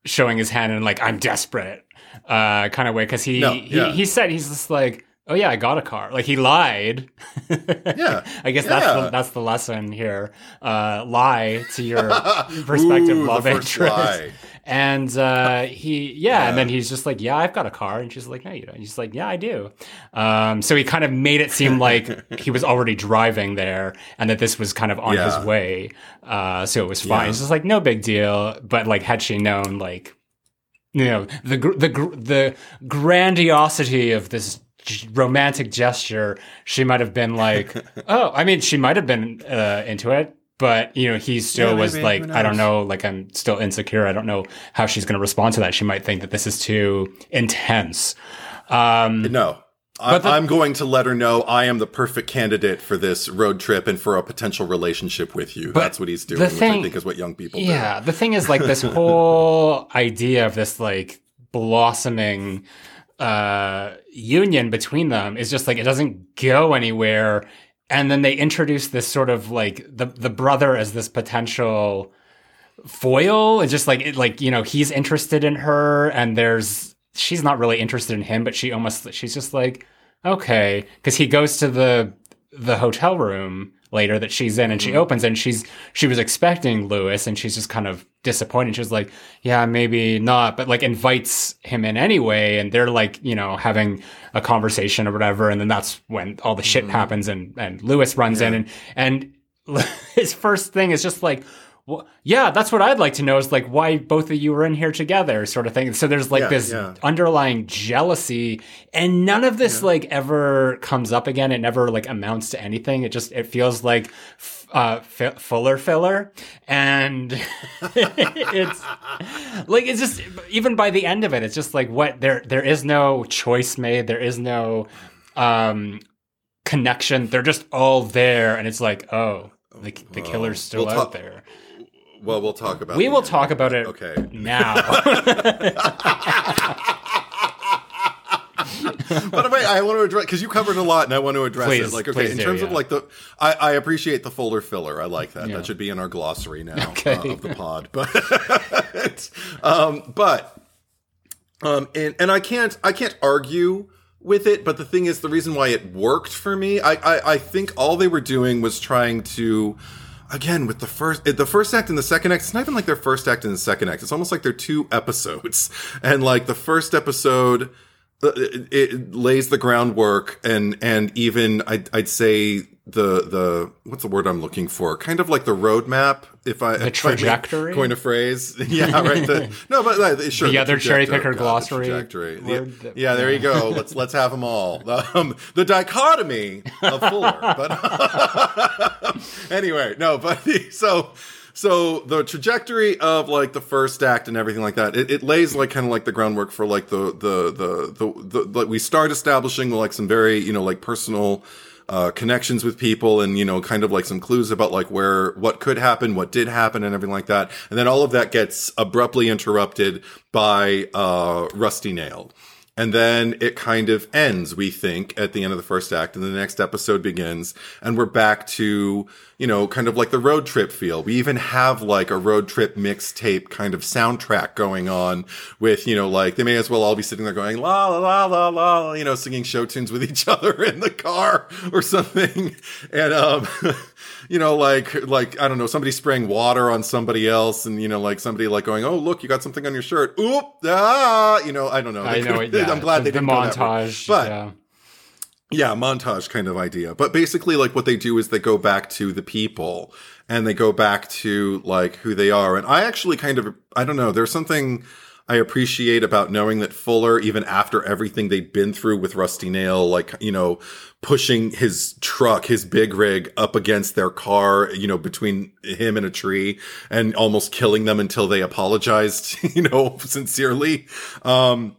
showing his hand and like I'm desperate uh kind of way because he, no, yeah. he he said he's just like oh yeah, I got a car. Like he lied. yeah, (laughs) I guess yeah. that's the, that's the lesson here. Uh, lie to your (laughs) prospective Ooh, love interest. And uh, he, yeah, yeah, and then he's just like, yeah, I've got a car, and she's like, no, you don't. And he's like, yeah, I do. Um, so he kind of made it seem like (laughs) he was already driving there, and that this was kind of on yeah. his way. Uh, so it was fine. It's just like no big deal. But like, had she known, like you know the the the grandiosity of this romantic gesture, she might have been like, (laughs) "Oh, I mean, she might have been uh, into it." But you know, he still yeah, was like, "I don't know, like I'm still insecure. I don't know how she's going to respond to that. She might think that this is too intense." Um, no, I, the, I'm going to let her know I am the perfect candidate for this road trip and for a potential relationship with you. That's what he's doing, thing, which I think is what young people yeah, do. the thing is like this whole (laughs) idea of this like blossoming uh, union between them is just like it doesn't go anywhere. And then they introduce this sort of like the the brother as this potential foil. It's just like it, like you know he's interested in her, and there's she's not really interested in him, but she almost she's just like okay because he goes to the the hotel room later that she's in and she mm-hmm. opens and she's she was expecting Lewis and she's just kind of disappointed. She's like, yeah, maybe not, but like invites him in anyway. And they're like, you know, having a conversation or whatever. And then that's when all the shit mm-hmm. happens and, and Lewis runs yeah. in and, and (laughs) his first thing is just like, well, yeah, that's what I'd like to know is like why both of you are in here together, sort of thing. So there's like yeah, this yeah. underlying jealousy, and none of this yeah. like ever comes up again. It never like amounts to anything. It just it feels like uh, f- fuller filler, and (laughs) it's like it's just even by the end of it, it's just like what there there is no choice made. There is no um connection. They're just all there, and it's like oh. The, the killer's still we'll out there. Well, we'll talk about. It. We will talk about it. Okay. Now. (laughs) By the way, I want to address because you covered a lot, and I want to address please, it. Like, okay, in do, terms yeah. of like the, I, I, appreciate the folder filler. I like that. Yeah. That should be in our glossary now okay. uh, of the pod. (laughs) But, um, but, um, and and I can't, I can't argue with it. But the thing is, the reason why it worked for me, I, I, I think all they were doing was trying to again with the first the first act and the second act it's not even like their first act and the second act it's almost like they're two episodes (laughs) and like the first episode uh, it, lays the groundwork and and even I'd, I'd say the the what's the word I'm looking for? Kind of like the roadmap. If I the trajectory, coin a phrase, (laughs) yeah, right. The, (laughs) no, but uh, sure. The, the other cherry picker glossary. The trajectory. The, yeah, there you go. Let's let's have them all. The, (laughs) um, the dichotomy of Fuller. but anyway, no, but so so the trajectory of like the first act and everything like that it, it lays like kind of like the groundwork for like the the the the, the like we start establishing like some very you know like personal uh, connections with people and, you know, kind of like some clues about like where, what could happen, what did happen and everything like that. And then all of that gets abruptly interrupted by, uh, Rusty Nailed. And then it kind of ends, we think, at the end of the first act, and the next episode begins, and we're back to, you know, kind of like the road trip feel. We even have like a road trip mixtape kind of soundtrack going on with, you know, like they may as well all be sitting there going la la la la la, you know, singing show tunes with each (laughs) other in the car or something. And, um, (laughs) you know, like, like, I don't know, somebody spraying water on somebody else and, you know, like somebody like going, Oh, look, you got something on your shirt. Oop, ah, you know, I don't know. I know. (laughs) Yeah. I'm glad the, they the didn't montage. But, yeah. Yeah, montage kind of idea. But basically, like what they do is they go back to the people and they go back to like who they are. And I actually kind of, I don't know, there's something I appreciate about knowing that Fuller, even after everything they'd been through with Rusty Nail, like, you know, pushing his truck, his big rig up against their car, you know, between him and a tree and almost killing them until they apologized, (laughs) you know, sincerely. Um,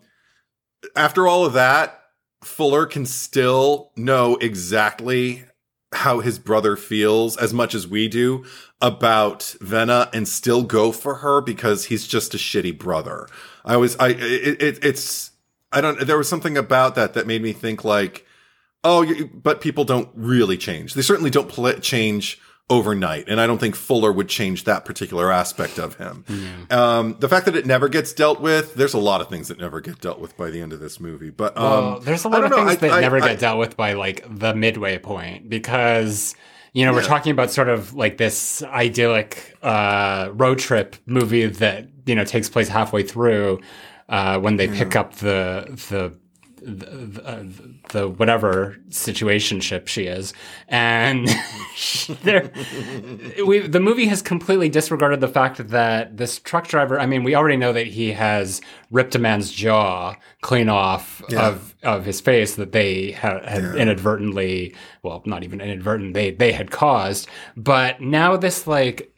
after all of that, Fuller can still know exactly how his brother feels as much as we do about Venna and still go for her because he's just a shitty brother. I was, I, it, it, it's, I don't, there was something about that that made me think like, oh, but people don't really change. They certainly don't pl- change overnight. And I don't think Fuller would change that particular aspect of him. Mm. Um, the fact that it never gets dealt with, there's a lot of things that never get dealt with by the end of this movie. But um, well, there's a lot of know, things I, that I, never I, get dealt with by like the midway point because you know, we're talking about sort of like this idyllic uh, road trip movie that you know takes place halfway through uh, when they yeah. pick up the the the, the, whatever situationship she is, and (laughs) there, we the movie has completely disregarded the fact that this truck driver. I mean, we already know that he has ripped a man's jaw clean off yeah. of of his face that they had, had yeah. inadvertently, well, not even inadvertent, they they had caused. But now this like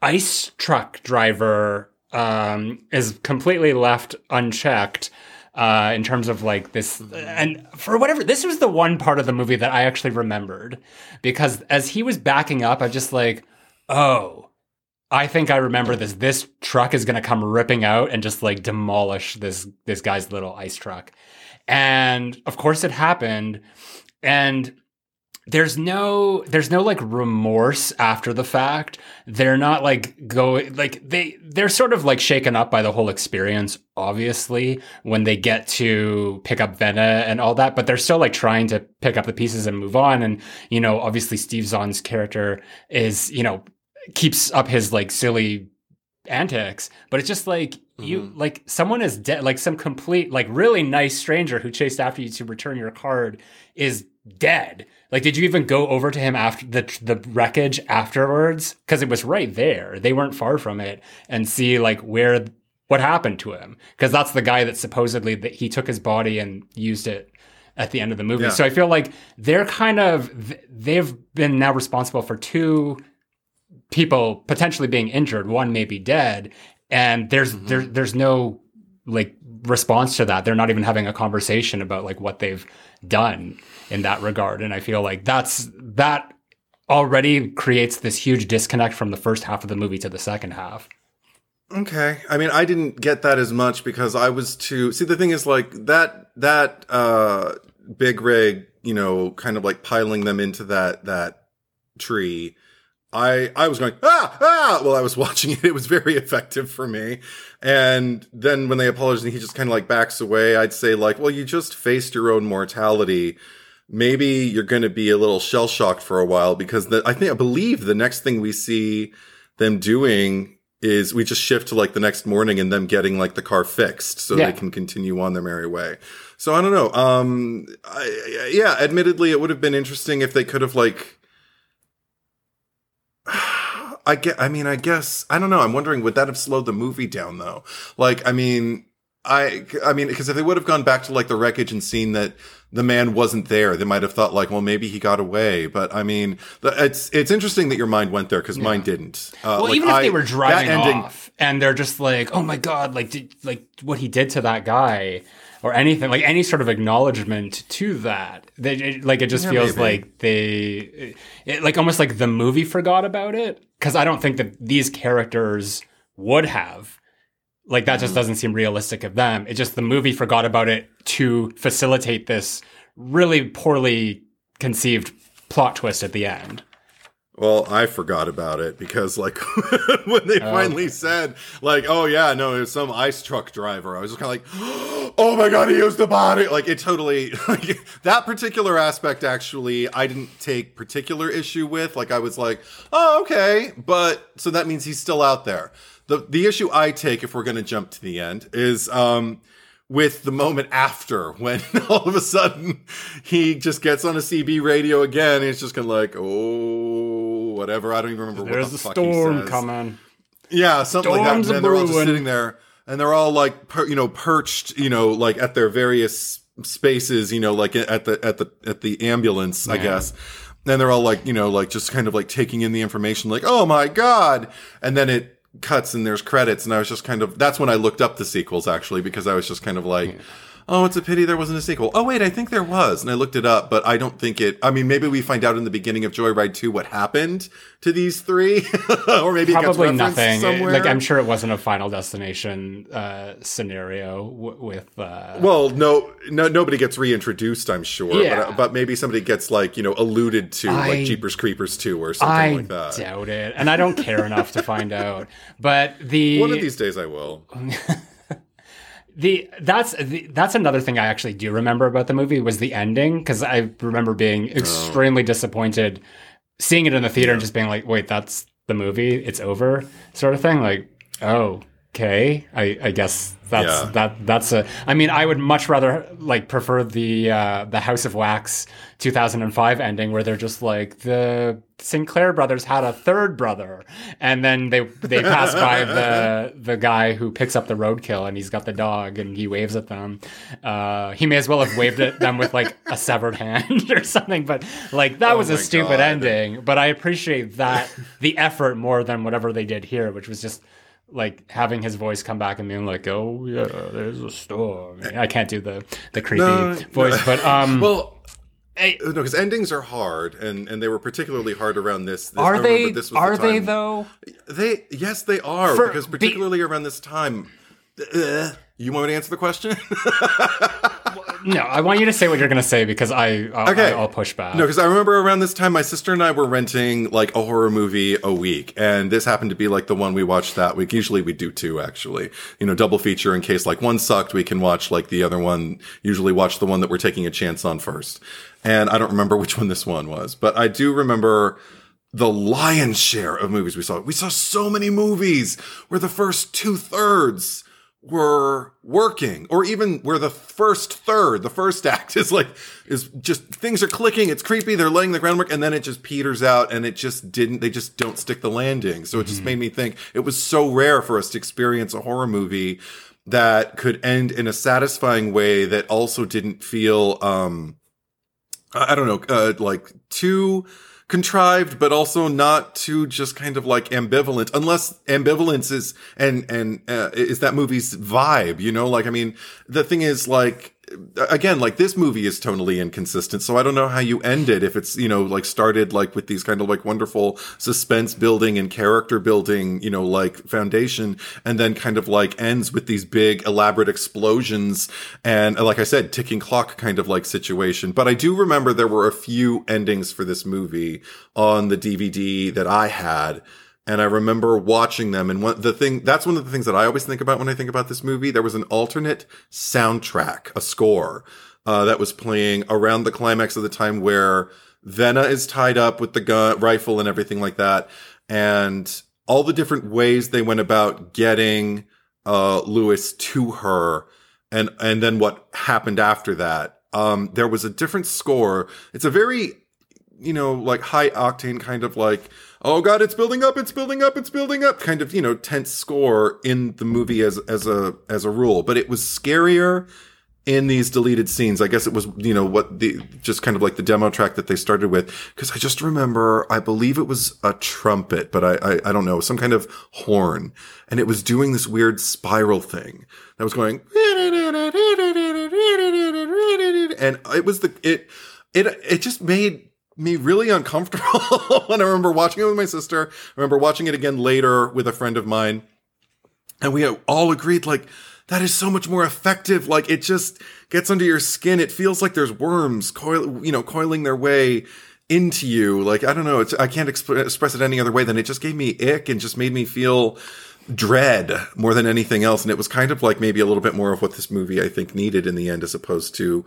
ice truck driver um, is completely left unchecked uh, in terms of like this. And for whatever, this was the one part of the movie that I actually remembered because as he was backing up, I just like, oh, I think I remember this. This truck is going to come ripping out and just like demolish this this guy's little ice truck. And of course, it happened. And there's no there's no like remorse after the fact they're not like going like they they're sort of like shaken up by the whole experience obviously when they get to pick up Venna and all that but they're still like trying to pick up the pieces and move on and you know obviously Steve Zahn's character is you know keeps up his like silly antics but it's just like mm-hmm. you like someone is dead like some complete like really nice stranger who chased after you to return your card is dead like, did you even go over to him after the the wreckage afterwards? Because it was right there; they weren't far from it, and see like where what happened to him? Because that's the guy that supposedly that he took his body and used it at the end of the movie. Yeah. So I feel like they're kind of they've been now responsible for two people potentially being injured. One may be dead, and there's mm-hmm. there, there's no like response to that. They're not even having a conversation about like what they've done in that regard. And I feel like that's that already creates this huge disconnect from the first half of the movie to the second half. Okay. I mean, I didn't get that as much because I was too See, the thing is like that that uh big rig, you know, kind of like piling them into that that tree. I I was going ah ah while I was (laughs) watching it. It was very effective for me. And then when they apologize and he just kind of like backs away, I'd say like, well, you just faced your own mortality maybe you're going to be a little shell shocked for a while because the, I think I believe the next thing we see them doing is we just shift to like the next morning and them getting like the car fixed so yeah. they can continue on their merry way. So I don't know. Um, I, yeah, admittedly, it would have been interesting if they could have like. (sighs) I get. I mean, I guess I don't know. I'm wondering would that have slowed the movie down though? Like, I mean, I, I mean, because if they would have gone back to like the wreckage and seen that the man wasn't there, they might have thought like, well, maybe he got away. But I mean, it's it's interesting that your mind went there because yeah. mine didn't. Uh, well, like even if I, they were driving ending, off and they're just like, oh my god, like did, like what he did to that guy or anything, like any sort of acknowledgement to that, they, it, like it just yeah, feels maybe. like they, it, like almost like the movie forgot about it because I don't think that these characters would have like that just mm-hmm. doesn't seem realistic of them. It just the movie forgot about it to facilitate this really poorly conceived plot twist at the end. Well, I forgot about it because, like, (laughs) when they oh. finally said, like, oh, yeah, no, it was some ice truck driver, I was just kind of like, (gasps) oh my God, he used the body. Like, it totally, (laughs) like, that particular aspect, actually, I didn't take particular issue with. Like, I was like, oh, okay. But, so that means he's still out there. The, the issue I take, if we're going to jump to the end, is, um, with the moment after (laughs) when all of a sudden he just gets on a CB radio again. And it's just kind of like, oh, whatever. I don't even remember There's what the a fuck storm he says. coming. Yeah, something Storms like that. And they're all just sitting there and they're all like, per, you know, perched, you know, like at their various spaces, you know, like at the, at the, at the ambulance, I guess. And they're all like, you know, like just kind of like taking in the information, like, oh my God. And then it, cuts and there's credits and I was just kind of that's when I looked up the sequels actually because I was just kind of like oh it's a pity there wasn't a sequel oh wait I think there was and I looked it up but I don't think it I mean maybe we find out in the beginning of Joy Ride 2 what happened to these three (laughs) or maybe Probably nothing. somewhere Like I'm sure it wasn't a Final Destination uh, scenario w- with. Uh, well no no nobody gets reintroduced I'm sure Yeah. but, but maybe somebody gets like you know alluded to I- like Jeepers Creepers 2 or something I like that I doubt it, and I don't care enough to find out. But the one of these days I will (laughs) the that's the, that's another thing I actually do remember about the movie was the ending because I remember being oh. extremely disappointed seeing it in the theater and just being like, wait, that's the movie, it's over, sort of thing. Like, oh, okay, I, I guess that's Yeah. that that's a. I mean, I would much rather like prefer the uh, the House of Wax 2005 ending where they're just like the Sinclair brothers had a third brother, and then they they pass by (laughs) the the guy who picks up the roadkill and he's got the dog and he waves at them. Uh, he may as well have waved at them with like a severed (laughs) hand or something, but like that Oh was a stupid God. ending. But I appreciate that the effort more than whatever they did here, which was just like having his voice come back and being like, "Oh yeah, there's a storm." I can't do the the creepy No, voice, but um, (laughs) well hey, no because endings are hard and and they were particularly hard around this, this I are remember they this was the are they though? They yes, they are For- because be- particularly around this time. Uh, you want me to answer the question? (laughs) No, I want you to say what you're gonna say because I I'll, Okay. I'll push back. no, because I remember around this time, my sister and I were renting like a horror movie a week, and this happened to be like the one we watched that week. Usually we do two, actually. You know, double feature in case like one sucked, we can watch like the other one. Usually watch the one that we're taking a chance on first. And I don't remember (laughs) which one this one was, but I do remember the lion's share of movies we saw. We saw so many movies where the first two thirds were working or even where the first third, the first act (laughs) is like, is just things are clicking. It's creepy. They're laying the groundwork and then it just peters out and it just didn't, they just don't stick the landing. So it just made me think it was so rare for us to experience a horror movie that could end in a satisfying way that also didn't feel, um, I I don't know, uh, like too contrived, but also not too just kind of like ambivalent, unless ambivalence is, and, and, uh, is that movie's vibe, you know? Like, I mean, the thing is like, again, like this movie is tonally inconsistent, so I don't know how you end it if it's, you know, like started like with these kind of like wonderful suspense building and character building, you know, like foundation, and then kind of like ends with these big elaborate explosions and like I said, ticking clock kind of like situation. But I do remember there were a few endings for this movie on the DVD that I had. And I remember watching them. And one, the thing, that's one of the things that I always think about when I think about this movie. There was an alternate soundtrack, a score, uh, that was playing around the climax of the time where Venna is tied up with the gun, rifle and everything like that. And all the different ways they went about getting, uh, Lewis to her. And, and then what happened after that. Um, there was a different score. It's a very, you know, like high octane kind of like, oh god, it's building up, it's building up, it's building up, kind of, you know, tense score in the movie as as a as a rule. But it was scarier in these deleted scenes. I guess it was, you know, what the just kind of like the demo track that they started with. Because I just remember, I believe it was a trumpet, but I, I I don't know, some kind of horn, and it was doing this weird spiral thing that was going, and it was the it it it just made me really uncomfortable (laughs) when I remember watching it with my sister. I remember watching it again later with a friend of mine. And we all agreed, like, that is so much more effective. Like, it just gets under your skin. It feels like there's worms coil, you know, coiling their way into you. Like I don't know, it's I can't exp- express it any other way than it just gave me ick and just made me feel dread more than anything else. And it was kind of like maybe a little bit more of what this movie I think needed in the end, as opposed to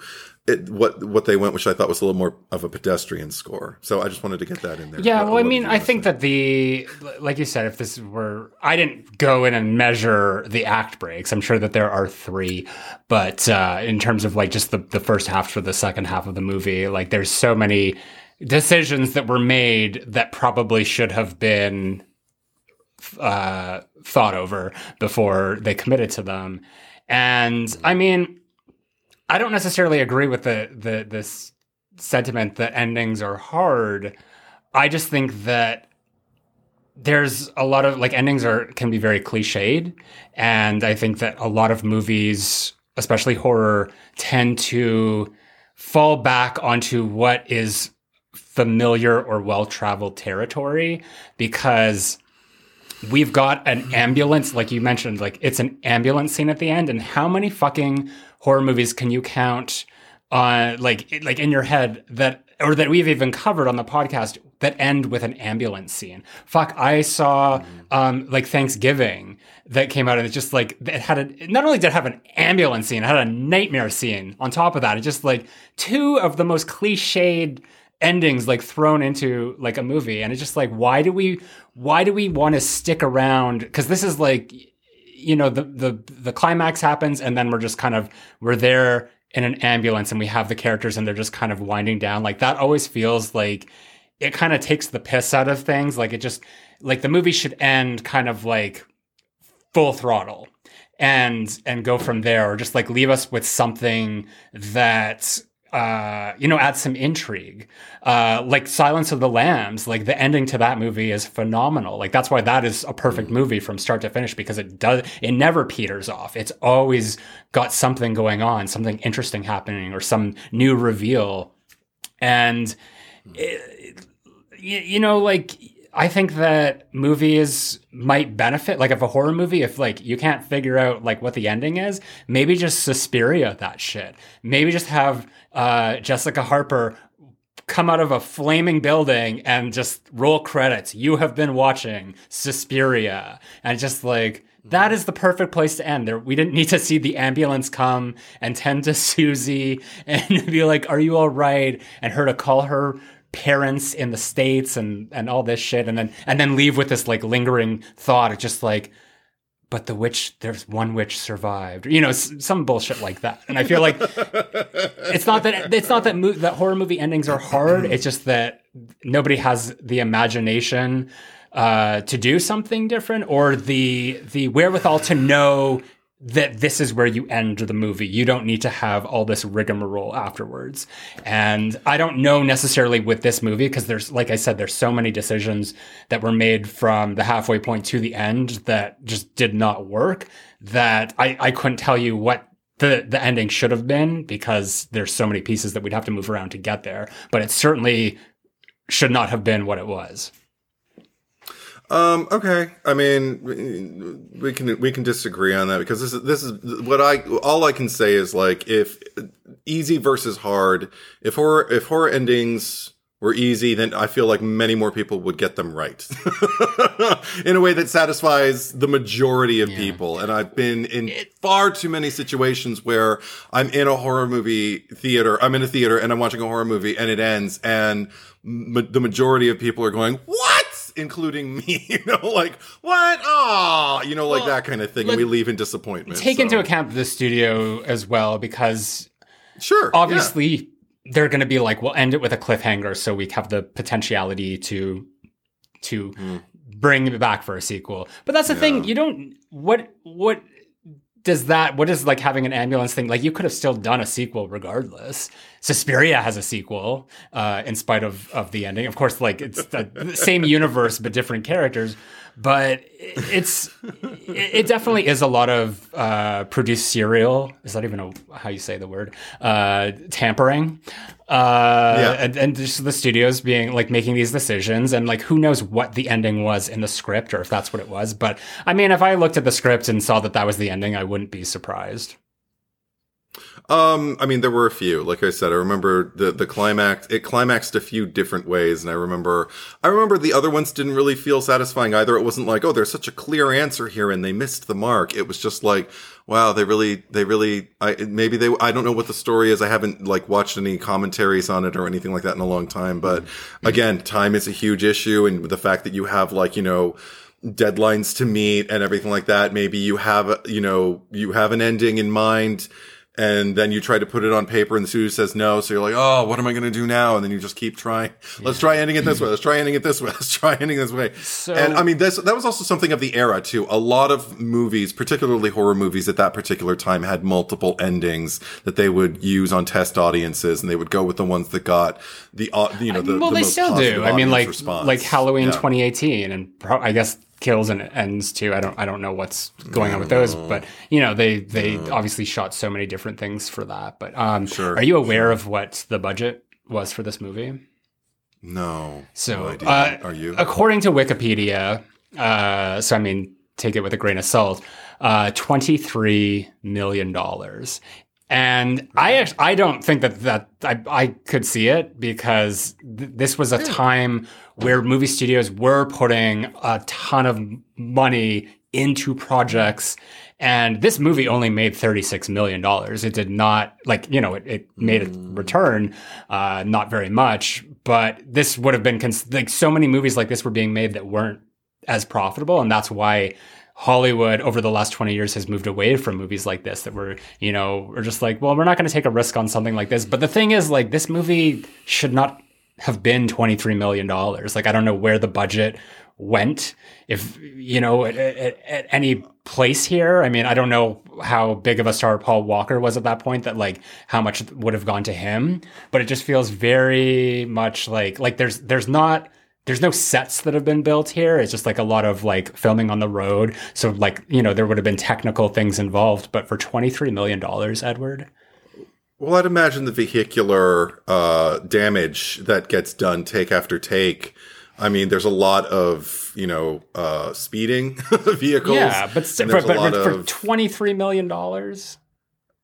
it, what what they went, which I thought was a little more of a pedestrian score. So I just wanted to get that in there. Yeah, what, well, I mean, I think say? that the like you said, if this were, I didn't go in and measure the act breaks. I'm sure that there are three, but uh, in terms of like just the the first half to the second half of the movie, like there's so many decisions that were made that probably should have been uh, thought over before they committed to them. And I mean, I don't necessarily agree with the the this sentiment that endings are hard. I just think that there's a lot of like endings are can be very cliched, and I think that a lot of movies, especially horror, tend to fall back onto what is familiar or well traveled territory because we've got an ambulance, like you mentioned, like it's an ambulance scene at the end. And how many fucking horror movies can you count on, like, like in your head that, or that we've even covered on the podcast that end with an ambulance scene? Fuck, I saw, um, like Thanksgiving that came out and it's just like, it had a, not only did it have an ambulance scene, it had a nightmare scene on top of that. It's just like two of the most cliched, endings like thrown into like a movie and it's just like why do we why do we want to stick around because this is like you know the the the climax happens and then we're just kind of we're there in an ambulance and we have the characters and they're just kind of winding down. Like that always feels like it kind of takes the piss out of things. Like it just like the movie should end kind of like full throttle and and go from there or just like leave us with something that uh, you know, add some intrigue. Uh, like Silence of the Lambs, like the ending to that movie is phenomenal. Like that's why that is a perfect mm. movie from start to finish because it does, it never peters off. It's always got something going on, something interesting happening or some new reveal. And, it, you know, like I think that movies might benefit. Like if a horror movie, if like you can't figure out like what the ending is, maybe just Suspiria that shit. Maybe just have uh, Jessica Harper come out of a flaming building and just roll credits. You have been watching Suspiria, and just like that is the perfect place to end. There, we didn't need to see the ambulance come and tend to (laughs) Suzy and be like, "Are you all right?" and her to call her parents in the states and and all this shit and then and then leave with this like lingering thought of just like but the witch there's one witch survived. You know some bullshit like that. And i feel like (laughs) it's not that it's not that mo- that horror movie endings are hard. It's just that nobody has the imagination uh, to do something different or the the wherewithal to know that this is where you end the movie. You don't need to have all this rigmarole afterwards. And I don't know necessarily with this movie because there's, like I said, there's so many decisions that were made from the halfway point to the end that just did not work that I, I couldn't tell you what the, the ending should have been because there's so many pieces that we'd have to move around to get there. But it certainly should not have been what it was. Um, okay. I mean, we can we can disagree on that because this is this is what I all I can say is like if easy versus hard. If horror if horror endings were easy, then I feel like many more people would get them right (laughs) in a way that satisfies the majority of yeah. people. And I've been in far too many situations where I'm in a horror movie theater. I'm in a theater and I'm watching a horror movie and it ends and ma- the majority of people are going, what? Including (laughs) me, you know, like what? Oh, you know, like well, that kind of thing. And we leave in disappointment. Take so. into account the studio as well, because sure, obviously yeah. they're going to be like, we'll end it with a cliffhanger, so we have the potentiality to to mm. bring it back for a sequel. But that's the yeah. thing, you don't. What what does that what is like having an ambulance thing like you could have still done a sequel regardless Suspiria has a sequel uh, in spite of of the ending of course like it's the same universe but different characters but it's it definitely is a lot of uh, produced serial. Is that even a, how you say the word? Uh, tampering. Uh, yeah. and, and just the studios being like making these decisions and like who knows what the ending was in the script or if that's what it was. But I mean, if I looked at the script and saw that that was the ending, I wouldn't be surprised. Um, I mean, there were a few. Like I said, I remember the the climax. It climaxed a few different ways, and I remember, I remember the other ones didn't really feel satisfying either. It wasn't like, oh, there's such a clear answer here, and they missed the mark. It was just like, wow, they really, they really, I maybe they, I don't know what the story is. I haven't like watched any commentaries on it or anything like that in a long time. But again, time is a huge issue, and the fact that you have like you know deadlines to meet and everything like that. Maybe you have, you know, you have an ending in mind and then you try to put it on paper and the studio says no. So you're like, oh, what am I going to do now? And then you just keep trying. Let's try ending it this way. Let's try ending it this way. (laughs) Let's try ending this way. So, and I mean, this, that was also something of the era too. A lot of movies, particularly horror movies at that particular time had multiple endings that they would use on test audiences and they would go with the ones that got the, uh, you know, the, well, the they still do. I mean, like, response. like Halloween Yeah. 2018 and pro- I guess kills and ends too. I don't, I don't know what's going on with those, but you know, they, they obviously shot so many different things for that. But, um, Sure, are you aware of what the budget was for this movie? No. So, no idea. uh, Are you? According to Wikipedia, uh, so I mean, take it with a grain of salt. Uh, Twenty-three million dollars, and I actually, I don't think that that I, I could see it because th- this was a time where movie studios were putting a ton of money into projects. And this movie only made $36 million. It did not, like, you know, it, it made a return, uh, not very much, but this would have been, cons- like, so many movies like this were being made that weren't as profitable. And that's why Hollywood over the last 20 years has moved away from movies like this that were, you know, we're just like, well, we're not going to take a risk on something like this. But the thing is, like, this movie should not have been $23 million. Like, I don't know where the budget went. If, you know, at, at, at any place here, I mean, I don't know how big of a star Paul Walker was at that point that like how much would have gone to him, but it just feels very much like, like there's, there's not, there's no sets that have been built here. It's just like a lot of like filming on the road. So like, you know, there would have been technical things involved, but for $23 million, Edward, Well, I'd imagine the vehicular uh, damage that gets done take after take. I mean, there's a lot of you know uh, speeding (laughs) vehicles. yeah, but, and for, there's but lot for of- $23 million,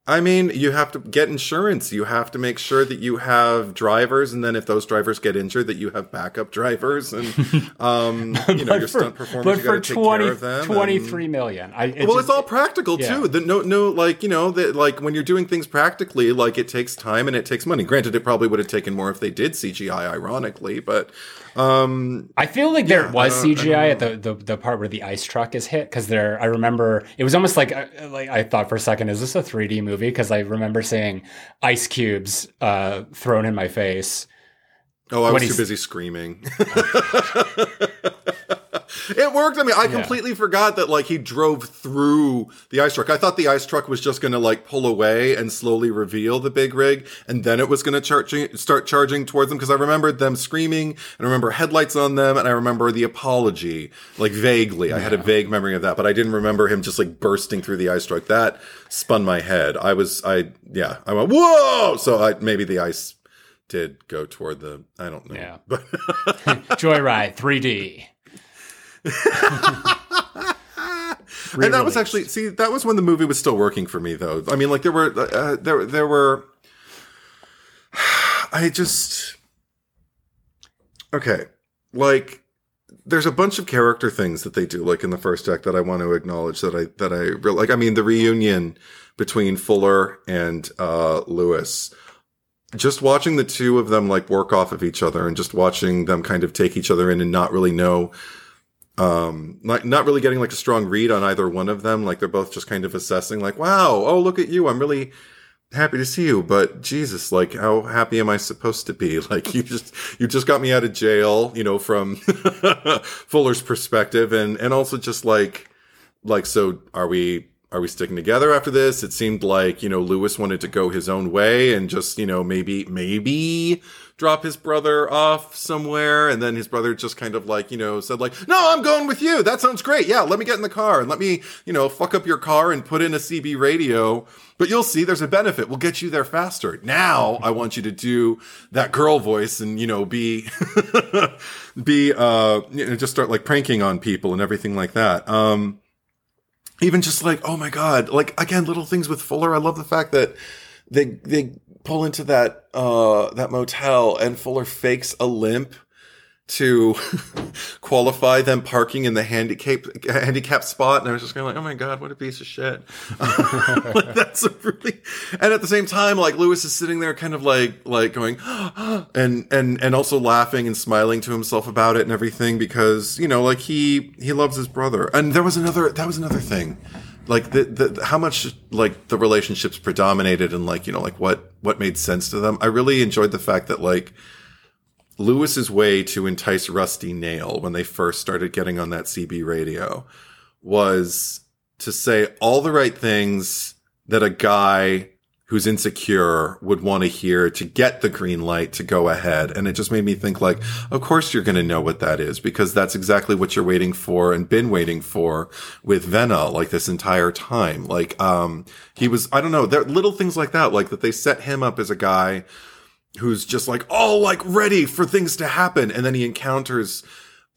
I mean, you have to get insurance. You have to make sure that you have drivers, and then if those drivers get injured, that you have backup drivers, and (laughs) um, you know your for- stunt performers. but You for got to take 20, care of them. and- 23 million. I, it well, just- it's all practical Yeah. too. The no, no, like you know, that like when you're doing things practically, like it takes time and it takes money. Granted, it probably would have taken more if they did CGI, ironically, but um, I feel like there was I don't- I CGI at the, the the part where the ice truck is hit because there. I remember it was almost like uh, like I thought for a second, is this a 3D movie? Because I remember seeing ice cubes uh, thrown in my face. oh, I was too busy screaming. (laughs) (laughs) it worked. I mean, I completely forgot that like he drove through the ice truck. I thought the ice truck was just going to like pull away and slowly reveal the big rig, and then it was going to charging start charging towards them because I remembered them screaming, and I remember headlights on them, and I remember the apology like vaguely. I had a vague memory of that, but I didn't remember him just like bursting through the ice truck. That spun my head. I was, I yeah, I went whoa. So I maybe the ice did go toward the. I don't know. Yeah. but. (laughs) Joy Ride 3D. (laughs) and that was actually see that was when the movie was still working for me though. I mean like there were uh, there there were (sighs) i just okay like there's a bunch of character things that they do like in the first act that i want to acknowledge that i that i like i mean the reunion between fuller and uh lewis. Just watching the two of them like work off of each other and just watching them kind of take each other in and not really know um not, not really getting like a strong read on either one of them. Like they're both just kind of assessing like wow oh look at you. I'm really happy to see you. But jesus like how happy am i supposed to be? (laughs) Like you just you just got me out of jail you know from (laughs) fuller's perspective. And and also just like like so are we are we sticking together after this? It seemed like you know lewis wanted to go his own way and just you know maybe maybe drop his brother off somewhere and then his brother just kind of like you know said like no i'm going with you. That sounds great. Yeah let me get in the car and let me you know fuck up your car and put in a cb radio. But you'll see there's a benefit. We'll get you there faster. Now i want you to do that girl voice and you know be (laughs) be uh you know just start like pranking on people and everything like that. Um even just like oh my god. Like again little things with fuller. I love the fact that they they pull into that uh that motel and Fuller fakes a limp to (laughs) qualify them parking in the handicap handicap spot. And I was just going like oh my god what a piece of shit. (laughs) Like that's really and at the same time like Lewis is sitting there kind of like like going (gasps) and and and also laughing and smiling to himself about it and everything because you know like he he loves his brother. And there was another that was another thing like the, the how much like the relationships predominated and like you know like what what made sense to them. I really enjoyed the fact that like lewis's way to entice rusty nail when they first started getting on that cb radio was to say all the right things that a guy who's insecure would want to hear to get the green light to go ahead. And it just made me think like, of course you're going to know what that is because that's exactly what you're waiting for and been waiting for with Venna like this entire time. Like, um, he was, I don't know, there little things like that, like that they set him up as a guy who's just like all like ready for things to happen. And then he encounters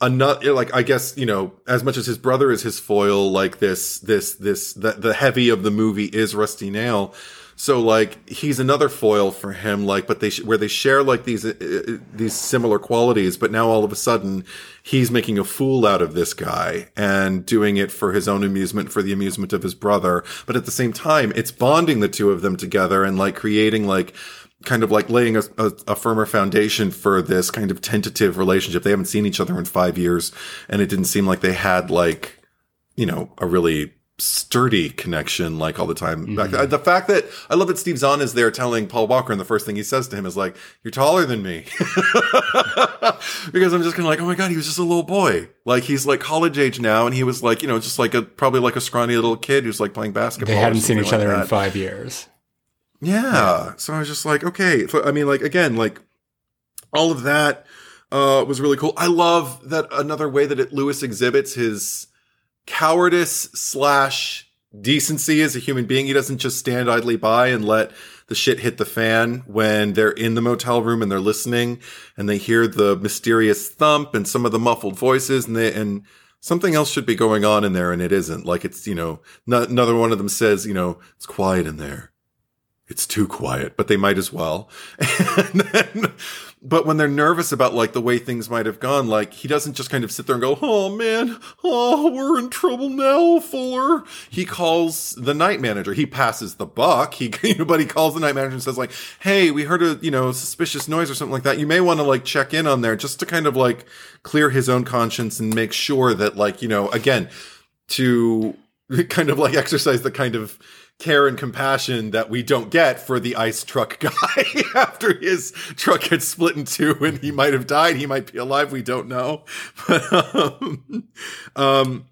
another like i guess you know as much as his brother is his foil like this this this the, the heavy of the movie is rusty nail so like he's another foil for him, like, but they sh- where they share like these uh, uh, these similar qualities, but now all of a sudden he's making a fool out of this guy and doing it for his own amusement, for the amusement of his brother. But at the same time, it's bonding the two of them together and like creating like kind of like laying a, a, a, firmer foundation for this kind of tentative relationship. They haven't seen each other in five years, and it didn't seem like they had like, you know, a really sturdy connection like all the time. Mm-hmm. The fact that I love that Steve Zahn is there telling Paul Walker, and the first thing he says to him is like, "You're taller than me," (laughs) because I'm just kind of like, "Oh my god, he was just a little boy. Like he's like college age now, and he was like, you know, just like a probably like a scrawny little kid who's like playing basketball." They hadn't seen each like other that. in five years. Yeah. yeah. So I was just like, okay. So, I mean, like again, like all of that uh, was really cool. I love that another way that it, Lewis exhibits his cowardice slash decency as a human being. He doesn't just stand idly by and let the shit hit the fan when they're in the motel room and they're listening and they hear the mysterious thump and some of the muffled voices and they, and something else should be going on in there and it isn't. Like it's, you know, another one of them says, you know, it's quiet in there. It's too quiet, but they might as well. (laughs) and then but when they're nervous about like the way things might have gone, like he doesn't just kind of sit there and go, "Oh man, oh we're in trouble now, Fuller." He calls the night manager. He passes the buck. He, (laughs) you know, but he calls the night manager and says like, "Hey, we heard a you know suspicious noise or something like that. You may want to like check in on there just to kind of like clear his own conscience and make sure that like you know again to (laughs) kind of like exercise the kind of care and compassion that we don't get for the ice truck (laughs) guy (laughs) after his truck gets split in two and he might have died. He might be alive. We don't know. (laughs) But, um, um,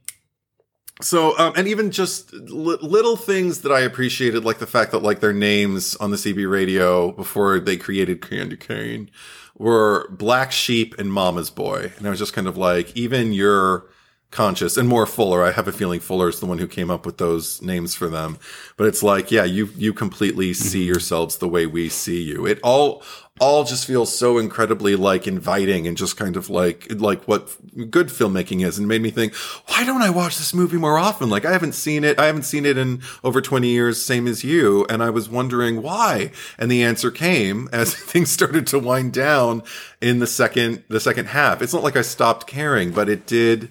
so, um, and even just li- little things that I appreciated, like the fact that like their names on the CB radio before they created Candy Cane were Black Sheep and Mama's Boy. And I was just kind of like, even your, conscious and more Fuller. I have a feeling Fuller is the one who came up with those names for them. But it's like, yeah, you you completely see mm-hmm. yourselves the way we see you. It all all just feels so incredibly like inviting and just kind of like like what good filmmaking is and made me think why don't i watch this movie more often like i haven't seen it i haven't seen it in over 20 years same as you and i was wondering why and the answer came (laughs) as things started to wind down in the second the second half it's not like i stopped caring but it did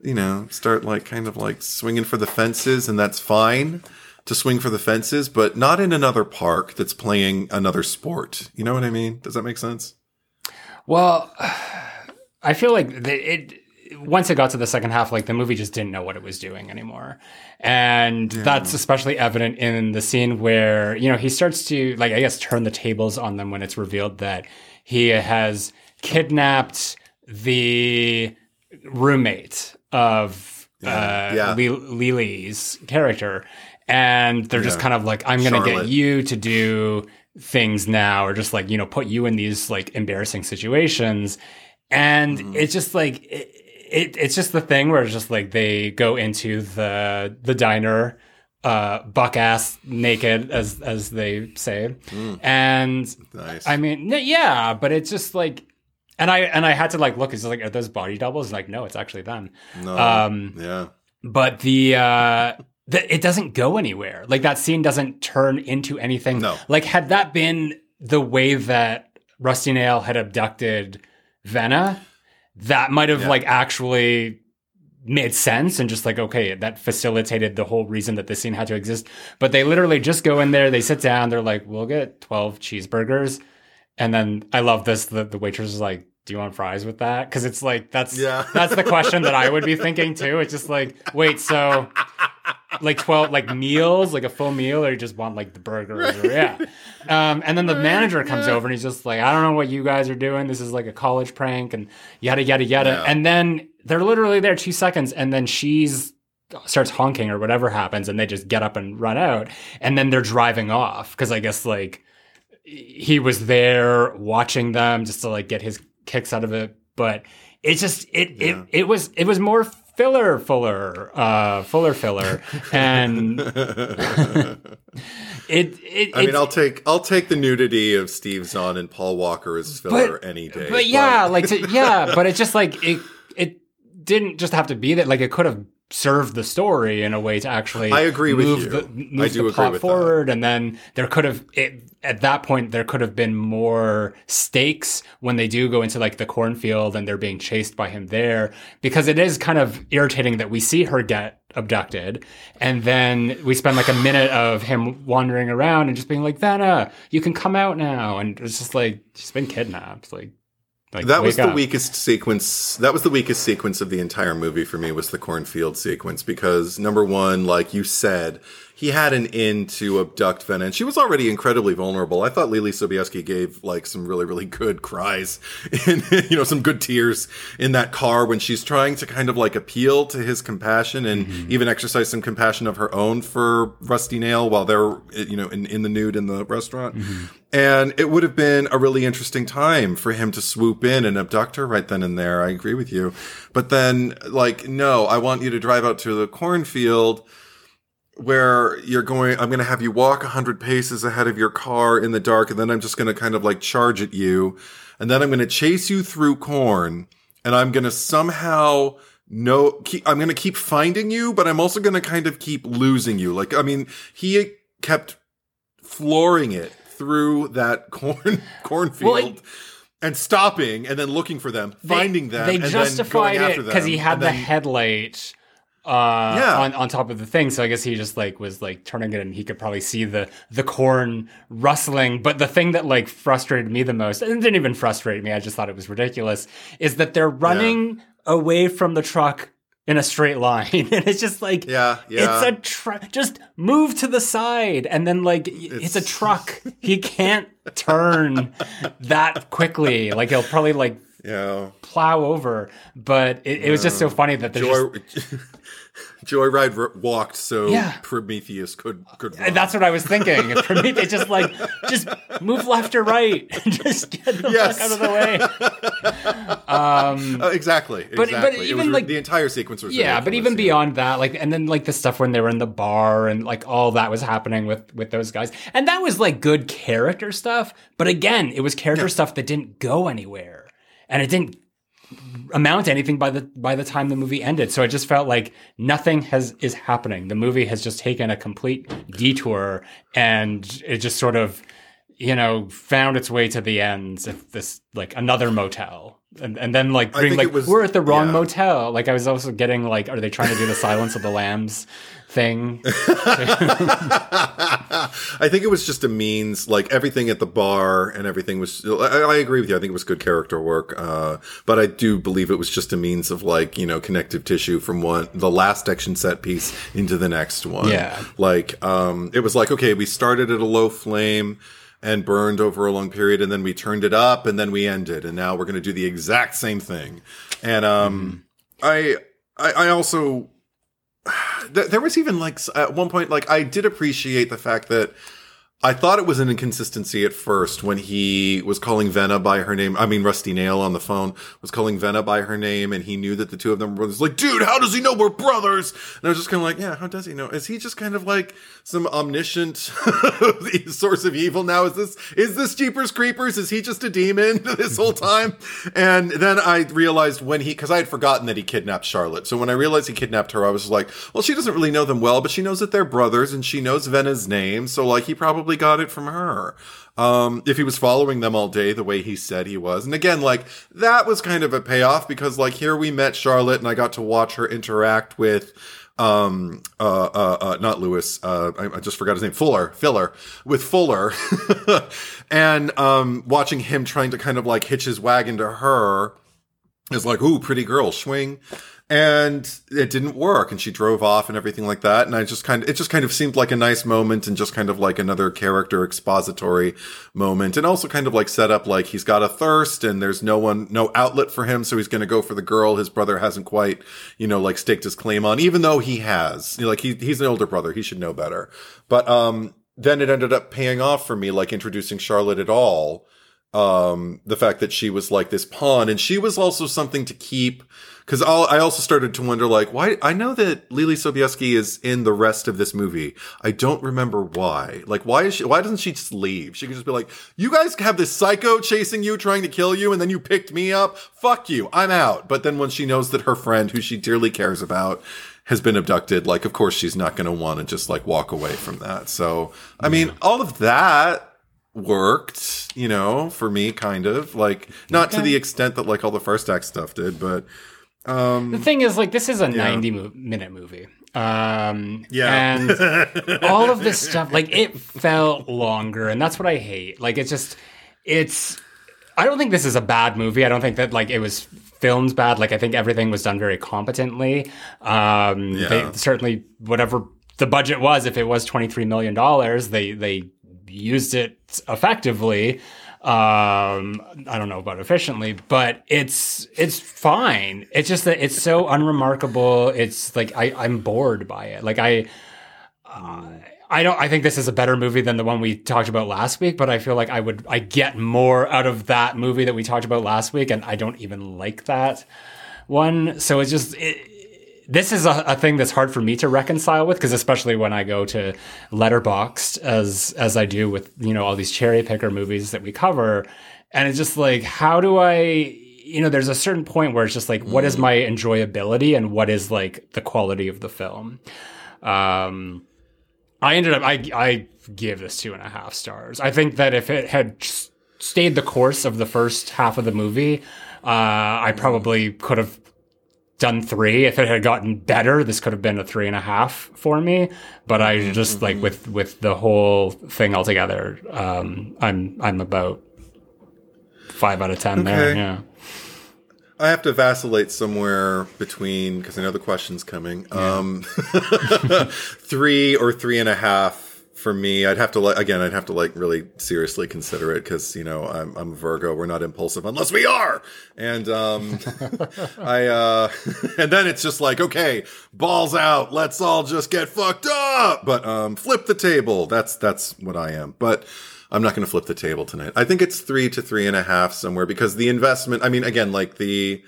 you know, start like kind of like swinging for the fences, and that's fine to swing for the fences, but not in another park that's playing another sport. You know what I mean? Does that make sense? Well, I feel like the, it once it got to the second half, like the movie just didn't know what it was doing anymore. And yeah. that's especially evident in the scene where, you know, he starts to, like, I guess, turn the tables on them when it's revealed that he has kidnapped the roommate of uh, yeah. Leelee's character, and they're just kind of like, "I'm going to get you to do things now," or just like you know, put you in these like embarrassing situations, and mm. it's just like. It, it, it's just the thing where it's just like they go into the the diner uh, buck ass naked as as they say mm. and nice. i mean yeah but it's just like and I and I had to like look. It's like, are those body doubles? Like, no, it's actually them. No. Um, yeah. But the uh, that it doesn't go anywhere. Like that scene doesn't turn into anything. No. Like had that been the way that Rusty Nail had abducted Venna, that might have Yeah. like actually made sense and just like okay that facilitated the whole reason that this scene had to exist but they literally just go in there they sit down they're like we'll get 12 cheeseburgers and then i love this the, the waitress is like do you want fries with that? Because it's like that's Yeah. that's the question that i would be thinking (laughs) too. It's just like wait so like 12 like meals like a full meal or you just want like the burgers or yeah. Um, and then the manager comes over and he's just like i don't know what you guys are doing. This is like a college prank and yada yada yada. Yeah. and then they're literally there two seconds and then she's starts honking or whatever happens and they just get up and run out. And then they're driving off because i guess like he was there watching them just to like get his kicks out of it but it just it Yeah. it, it was it was more filler fuller uh fuller filler and (laughs) it it i mean i'll take I'll take the nudity of Steve Zahn and Paul Walker as filler But- any day. but yeah like to, yeah but it's just like it it didn't just have to be that like it could have served the story in a way to actually I agree with move you. the I move do the agree plot with that. forward and then there could have it at that point there could have been more stakes when they do go into like the cornfield and they're being chased by him there because it is kind of irritating that we see her get abducted and then we spend like a minute of him wandering around and just being like Vanna you can come out now and it's just like she's been kidnapped like like that was the up. weakest sequence. That was the weakest sequence of the entire movie for me. Was the cornfield sequence because number one, like you said, he had an in to abduct and she was already incredibly vulnerable. I thought Leelee Sobieski gave like some really, really good cries, (laughs) and you know, some good tears in that car when she's trying to kind of like appeal to his compassion and mm-hmm. even exercise some compassion of her own for Rusty Nail while they're you know in, in the nude in the restaurant. Mm-hmm. And it would have been a really interesting time for him to swoop in and abduct her right then and there. I agree with you. But then, like, no, I want you to drive out to the cornfield where you're going, I'm going to have you walk 100 paces ahead of your car in the dark, and then I'm just going to kind of like charge at you. And then I'm going to chase you through corn, and I'm going to somehow no, keep, I'm going to keep finding you, but I'm also going to kind of keep losing you. Like, I mean, he kept flooring it through that (laughs) corn cornfield. Well, it- and stopping and then looking for them, They- finding them, They and justified it because he had the then- headlight uh, Yeah. on on top of the thing. So I guess he just like was like turning it, and he could probably see the the corn rustling. But the thing that like frustrated me the most, and it didn't even frustrate me, I just thought it was ridiculous, is that they're running away from the truck in a straight line, (laughs) and it's just like Yeah, yeah. it's a truck. Just move to the side, and then like it's, a truck. (laughs) he can't turn that quickly. Like he'll probably like yeah. plow over. But it, it was just so funny that there's Joy, just, (laughs) Joy Ride walked so Yeah. Prometheus could could. Run. that's what I was thinking. For me, they just like just move left or right, (laughs) just get the Yes. fuck out of the way. (laughs) Um, Uh, exactly. but exactly. It even, was like- the entire sequence was. yeah, but even yeah. beyond that, like, and then like the stuff when they were in the bar and like all that was happening with with those guys, and that was like good character stuff. But again, it was character stuff that didn't go anywhere, and it didn't amount to anything by the by the time the movie ended. So I just felt like nothing has is happening. The movie has just taken a complete detour, and it just sort of you know found its way to the ends of this like another motel. And, and then like being like was- we're at the wrong yeah. motel. Like I was also getting like, are they trying to do the Silence of the Lambs thing? (laughs) I think it was just a means, like everything at the bar and everything was. I, I agree with you. I think it was good character work, uh, but I do believe it was just a means of like you know connective tissue from one the last action set piece into the next one. Yeah. like um, it was like okay, we started at a low flame and burned over a long period, and then we turned it up, and then we ended, and now we're going to do the exact same thing. And um, I, I, I also there was even like at one point like I did appreciate the fact that I thought it was an inconsistency at first when he was calling Venna by her name. I mean, Rusty Nail on the phone was calling Venna by her name, and he knew that the two of them were brothers. Like, dude, how does he know we're brothers? And I was just kind of like, yeah, how does he know? Is he just kind of like some omniscient (laughs) source of evil now? Is this is this Jeepers Creepers? Is he just a demon (laughs) this whole time? And then I realized when he, because I had forgotten that he kidnapped Charlotte. So when I realized he kidnapped her, I was like, well, she doesn't really know them well, but she knows that they're brothers, and she knows Venna's name. So like, he probably got it from her. Um, if he was following them all day the way he said he was. And again, like, that was kind of a payoff because, like, here we met Charlotte and I got to watch her interact with, um, uh, uh, uh not Lewis, uh, I, I, just forgot his name, Fuller, Filler, with Fuller. (laughs) and, um, watching him trying to kind of like hitch his wagon to her is like, ooh, pretty girl, swing and it didn't work and she drove off and everything like that and i just kind of it just kind of seemed like a nice moment and just kind of like another character expository moment and also kind of like set up like he's got a thirst and there's no one no outlet for him so he's going to go for the girl his brother hasn't quite you know like staked his claim on even though he has. You know, like he, he's an older brother he should know better. But um then it ended up paying off for me like introducing charlotte at all um the fact that she was like this pawn and she was also something to keep because I also started to wonder, like, why? I know that Leelee Sobieski is in the rest of this movie. I don't remember why. Like, why is she? Why doesn't she just leave? She could just be like, "You guys have this psycho chasing you, trying to kill you, and then you picked me up. Fuck you, I'm out." But then when she knows that her friend, who she dearly cares about, has been abducted, like, of course she's not going to want to just like walk away from that. So, I mean, all of that worked, you know, for me, kind of like not okay. to the extent that like all the first act stuff did, but um, the thing is, like, this is a yeah. 90 mo- minute movie. Um, yeah. And (laughs) all of this stuff, like, it felt longer, and that's what I hate. Like, it's just, it's, I don't think this is a bad movie. I don't think that, like, it was filmed bad. Like, I think everything was done very competently. Um, yeah. They certainly, whatever the budget was, if it was $23 million, they, they used it effectively um i don't know about efficiently but it's it's fine it's just that it's so unremarkable it's like i i'm bored by it like i uh, I don't. I think this is a better movie than the one we talked about last week, but I feel like I would. I get more out of that movie that we talked about last week, and I don't even like that one. So it's just. It, this is a, a, thing that's hard for me to reconcile with because especially when I go to Letterboxd as as I do with you know all these cherry picker movies that we cover, and it's just like how do I you know there's a certain point where it's just like mm. what is mm. my enjoyability and what is like the quality of the film. Um, I ended up I I give this two and a half stars. I think that if it had stayed the course of the first half of the movie, uh, I probably could have done three. If it had gotten better, this could have been a three and a half for me. But I mm-hmm, just like mm-hmm. with with the whole thing altogether, um, I'm I'm about five out of ten okay. there. Yeah. I have to vacillate somewhere between because I know the question's coming. Yeah. Um, (laughs) three or three and a half for me, I'd have to like again, I'd have to like really seriously consider it because you know I'm I'm Virgo. We're not impulsive unless we are, and um, (laughs) I uh, (laughs) and then it's just like okay, balls out. Let's all just get fucked up. But um, flip the table. That's that's what I am. But I'm not going to flip the table tonight. I think it's three to three and a half somewhere because the investment. I mean, again, like the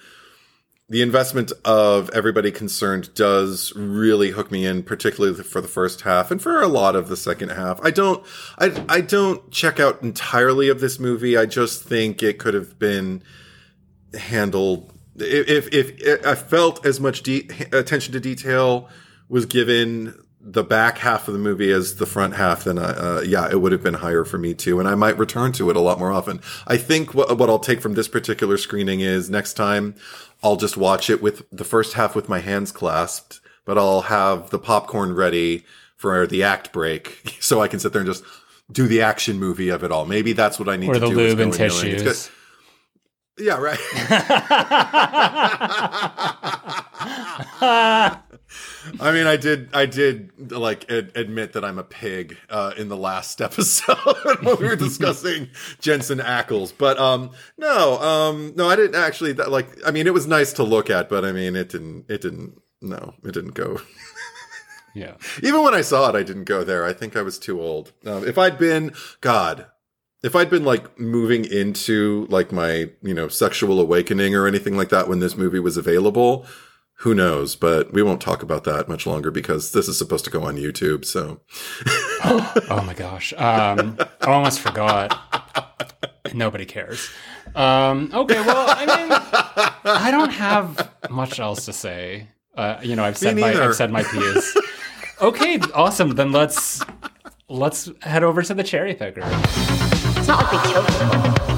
the investment of everybody concerned does really hook me in, particularly for the first half and for a lot of the second half. I don't, I, I don't check out entirely of this movie. I just think it could have been handled if, if, if I felt as much de- attention to detail was given the back half of the movie as the front half, then uh, yeah, it would have been higher for me too, and I might return to it a lot more often. I think what what I'll take from this particular screening is next time I'll just watch it with the first half with my hands clasped, but I'll have the popcorn ready for the act break, (laughs) so I can sit there and just do the action movie of it all. Maybe that's what I need or to do. Or the lube and tissues. Yeah, right. (laughs) (laughs) (laughs) I mean, I did, I did like ad- admit that I'm a pig uh, in the last (laughs) episode when we were discussing Jensen Ackles, but um, no, um, no, I didn't actually. That, like, I mean, it was nice to look at, but I mean, it didn't, it didn't, no, it didn't go. Yeah. (laughs) Even when I saw it, I didn't go there. I think I was too old. Um, if I'd been, God, if I'd been like moving into like my, you know, sexual awakening or anything like that when this movie was available, who knows? But we won't talk about that much longer because this is supposed to go on YouTube. So, (laughs) oh my gosh. Um, I almost forgot. Nobody cares. Um, okay, well, I mean, I don't have much else to say. Uh, you know, I've said my I've said my piece. okay, awesome. Then let's let's head over to the cherry picker. It's not like we killed people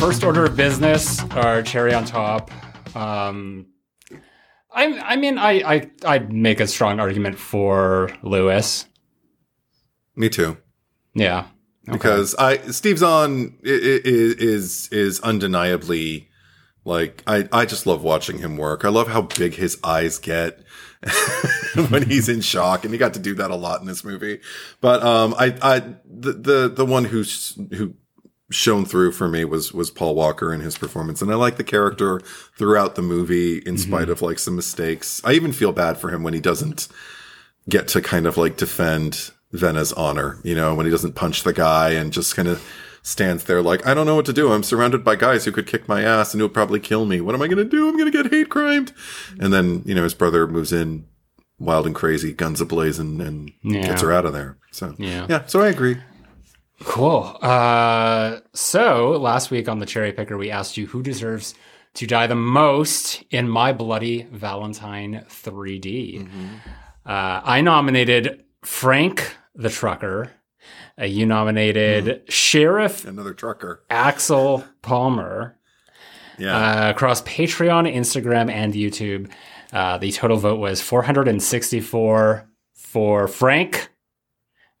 First order of business, our cherry on top. Um, I, I mean, I, I, I'd make a strong argument for Lewis. Me too. Yeah, okay. because I Steve Zahn is is is undeniably like I I just love watching him work. I love how big his eyes get (laughs) when he's in shock, and he got to do that a lot in this movie. But um, I I the the the one who's who shone through for me was was Paul Walker and his performance, and I like the character throughout the movie in mm-hmm. spite of like some mistakes. I even feel bad for him when he doesn't get to kind of like defend Venna's honor, you know, when he doesn't punch the guy and just kind of stands there like, I don't know what to do. I'm surrounded by guys who could kick my ass and who'll probably kill me. What am I going to do? I'm going to get hate crimed. And then, you know, his brother moves in wild and crazy, guns ablazing, and yeah. gets her out of there. So, yeah. yeah, so I agree. Cool. Uh, so last week on the cherry picker, we asked you who deserves to die the most in My Bloody Valentine 3D. Mm-hmm. Uh, I nominated Frank the trucker. Uh, you nominated mm. Sheriff another trucker Axel Palmer. Yeah. Uh, across Patreon, Instagram, and YouTube, uh, the total vote was 464 for Frank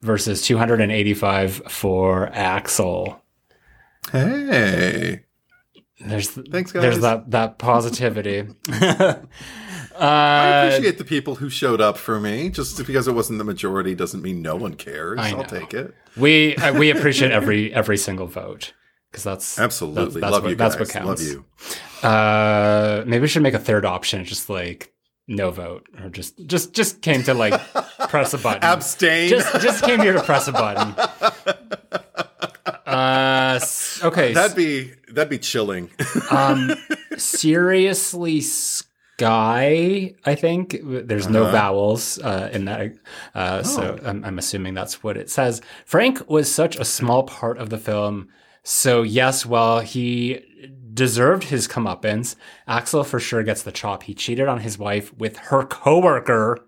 versus 285 for Axel. Hey. There's Thanks, guys. There's that that positivity. (laughs) (laughs) Uh, I appreciate the people who showed up for me. Just because it wasn't the majority doesn't mean no one cares. I'll take it. We uh, we (laughs) appreciate every every single vote because that's absolutely that's, that's love what, you. Guys. That's what counts. Love you. Uh, maybe we should make a third option, just like no vote, or just just just came to like press a (laughs) button, abstain. Just just came here to press a button. (laughs) Uh, okay, that'd be that'd be chilling. (laughs) um, seriously sky I think. There's uh-huh. no vowels uh, in that. Uh, oh. So I'm, I'm, assuming that's what it says. Frank was such a small part of the film. So, yes, well he deserved his comeuppance, Axel for sure gets the chop. He cheated on his wife with her coworker.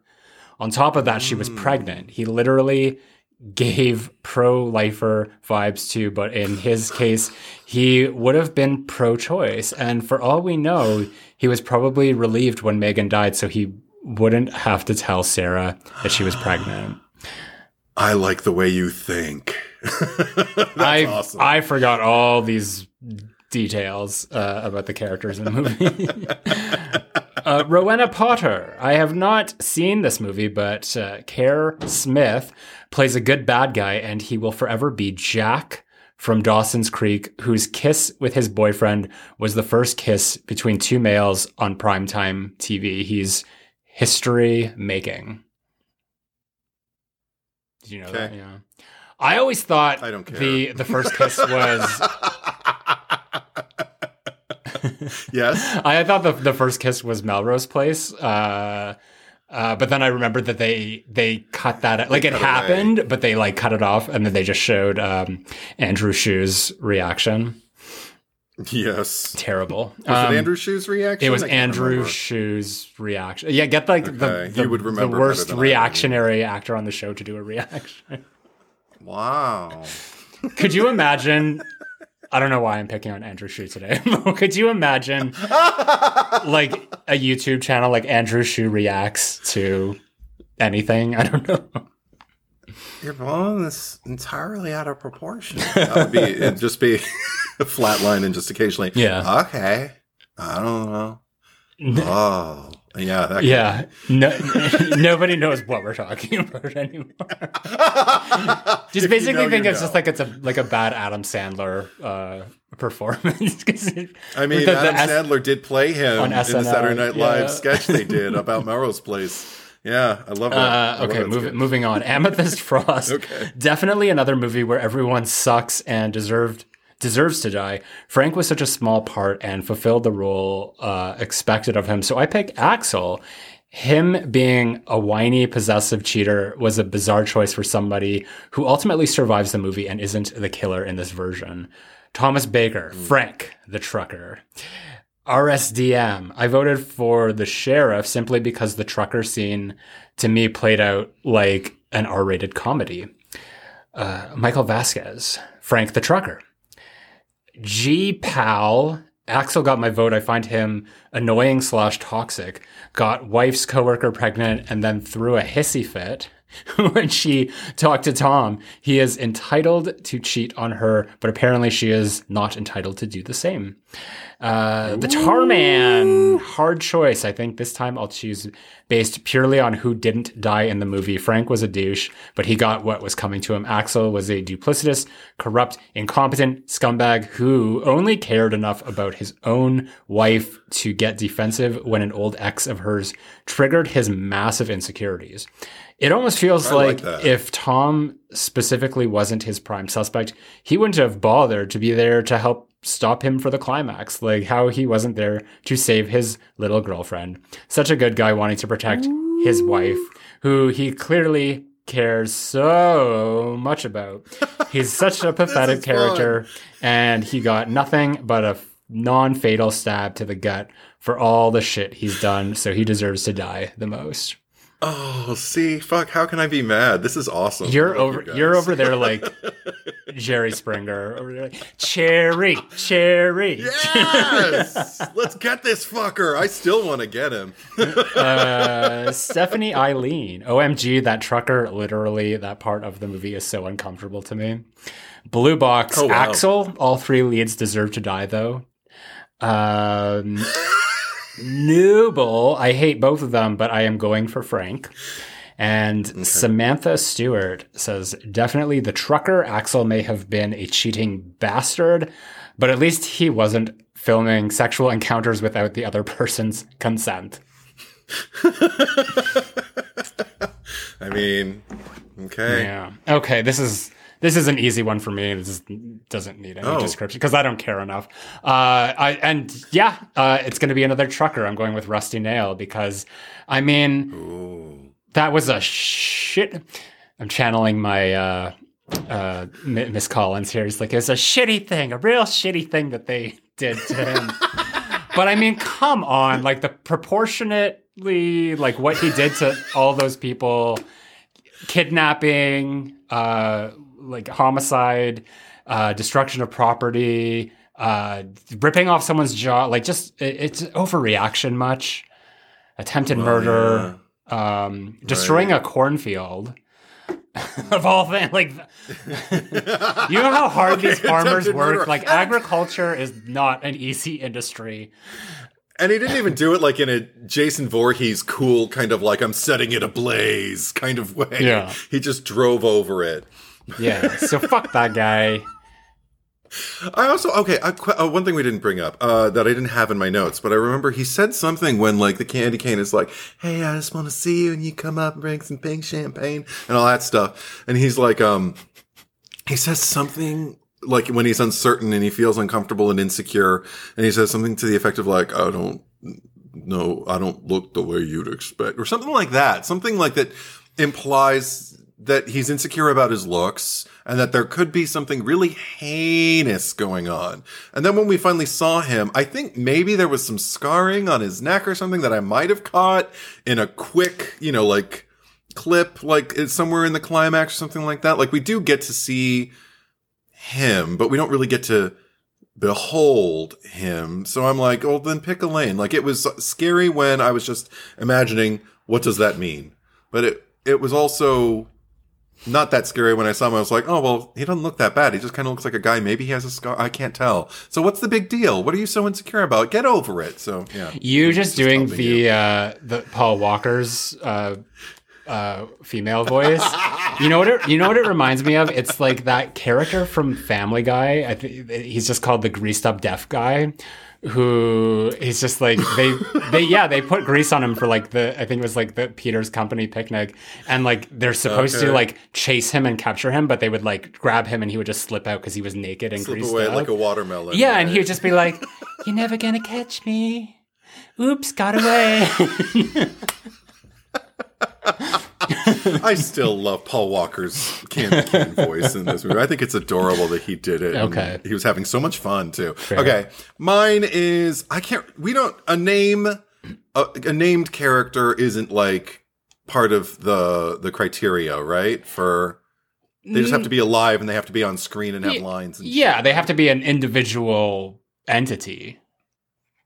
On top of that, mm. she was hmm. pregnant. He literally gave pro lifer vibes too, but in his case, he would have been pro choice. And for all we know, he was probably relieved when Megan died, so he wouldn't have to tell Sarah that she was pregnant. I like the way you think. (laughs) I awesome. I forgot all these details uh, about the characters in the movie. (laughs) uh, Rowena Potter. I have not seen this movie, but uh, Kerr Smith plays a good bad guy, and he will forever be Jack from Dawson's Creek, whose kiss with his boyfriend was the first kiss between two males on primetime TV. He's history making. Did you know okay. that? Yeah. I always thought I don't care. the the first kiss was (laughs) (laughs) yes. I thought the the first kiss was Melrose Place. Uh, uh, but then I remembered that they they cut that like it happened, away. but they like cut it off, and then they just showed um, Andrew Shue's reaction. Yes, terrible. Was um, it Andrew Shue's reaction? It was Andrew remember. Shue's reaction. Yeah, get like okay. the, the, would remember the worst reactionary actor on the show to do a reaction. Wow. Could you imagine I don't know why I'm picking on Andrew Shue today. (laughs) Could you imagine like a YouTube channel like Andrew Shue reacts to anything? I don't know. You're blowing this entirely out of proportion. (laughs) That would be it'd just be (laughs) a flat line and just occasionally. Yeah. Okay. I don't know. Oh. Yeah, that Yeah, no, (laughs) nobody knows what we're talking (laughs) about anymore. (laughs) just If you basically know, think you it's just like it's a like a bad Adam Sandler uh, performance. it- I mean, with the- the Adam S- Sandler did play him in the Saturday Night Live sketch they did about Melrose Place. Yeah, I love that. Uh, okay, that move, moving on. Amethyst Frost. Okay. Definitely another movie where everyone sucks and deserved deserves to die. Frank was such a small part and fulfilled the role uh, expected of him. So I pick Axel. Him being a whiny, possessive cheater was a bizarre choice for somebody who ultimately survives the movie and isn't the killer in this version. Thomas Baker, Frank, the trucker. RSDM. I voted for the sheriff simply because the trucker scene to me played out like an R rated comedy. Uh, Michael Vasquez, Frank the trucker. G Pal. Axel got my vote. I find him annoying slash toxic. Got wife's coworker pregnant and then threw a hissy fit (laughs) when she talked to Tom. He is entitled to cheat on her, but apparently she is not entitled to do the same. Uh, the Tar Man, hard choice. I think this time I'll choose based purely on who didn't die in the movie. Frank was a douche, but he got what was coming to him. Axel was a duplicitous, corrupt, incompetent scumbag who only cared enough about his own wife to get defensive when an old ex of hers triggered his massive insecurities. It almost feels I like like, if Tom specifically wasn't his prime suspect, he wouldn't have bothered to be there to help stop him for the climax. Like how he wasn't there to save his little girlfriend. Such a good guy wanting to protect his wife, who he clearly cares so much about. (laughs) He's such a pathetic is fun. character, and he got nothing but a non fatal stab to the gut for all the shit he's done, so he deserves to die the most. Oh, see, fuck, how can I be mad? This is awesome. You're over. you are over there like Jerry Springer. Over there, like, cherry, cherry. Yes! (laughs) Let's get this fucker. I still want to get him. Uh, Stephanie Eileen. OMG, that trucker. Literally, that part of the movie is so uncomfortable to me. Blue box. Oh, wow. Axel. All three leads deserve to die though. Um, (laughs) Nooble. I hate both of them, but I am going for Frank. And Samantha Stewart says, definitely the trucker. Axel may have been a cheating bastard, but at least he wasn't filming sexual encounters without the other (laughs) person's consent. (laughs) I mean, okay. Yeah. Okay. This is this is an easy one for me. This is, doesn't need any Oh. description because I don't care enough. Uh, I and yeah, uh, it's going to be another trucker. I'm going with Rusty Nail because I mean Ooh. that was a shit. I'm channeling my uh, uh, Miss Collins here. It's like it's a shitty thing, a real shitty thing that they did to him. (laughs) but I mean, come on, like the proportionately, like what he did to all those people, kidnapping, uh, like homicide, uh, destruction of property, uh, ripping off someone's jaw, like just it, it's overreaction much. Attempted murder, um, destroying a cornfield. (laughs) of all things, like (laughs) you know how hard these (laughs) farmers work. murder. Like agriculture is not an easy industry. And he didn't even do it like in a Jason Voorhees cool kind of like I'm setting it ablaze kind of way. Yeah. He just drove over it. Yeah, so fuck that guy. I also okay. I, uh, one thing we didn't bring up uh, that I didn't have in my notes, but I remember he said something when like the candy cane is like, "Hey, I just want to see you, and you come up and bring some pink champagne and all that stuff." And he's like, um, he says something like when he's uncertain and he feels uncomfortable and insecure, and he says something to the effect of like, "I don't know, I don't look the way you'd expect," or something like that. Something like that implies that he's insecure about his looks and that there could be something really heinous going on. And then when we finally saw him, I think maybe there was some scarring on his neck or something that I might have caught in a quick, you know, like clip, like somewhere in the climax or something like that. Like we do get to see him, but we don't really get to behold him. So I'm like, oh, then pick a lane. Like it was scary when I was just imagining what does that mean, but it it was also not that scary when I saw him. I was like, oh, well, he doesn't look that bad. He just kind of looks like a guy. Maybe he has a scar. I can't tell. So what's the big deal? What are you so insecure about? Get over it. So, yeah. You just, just doing the, uh, the Paul Walker's, uh, uh, female voice. you know what? It, you know what it reminds me of? It's like that character from Family Guy. I think he's just called the greased up deaf guy, who is just like they they yeah they put grease on him for like the I think it was like the Peter's company picnic and like they're supposed okay. to like chase him and capture him but they would like grab him and he would just slip out because he was naked and slip greased away out. like a watermelon. Yeah, right? and he would just be like, "You're never gonna catch me." Oops, got away. (laughs) (laughs) I still love Paul Walker's candy cane voice in this movie. I think it's adorable that he did it. Okay. He was having so much fun too. Fair. Okay. Mine is I can't we don't a name a, a, named character isn't like part of the the criteria, right? For they just have to be alive and they have to be on screen and have yeah, lines. yeah, shit. they have to be an individual entity.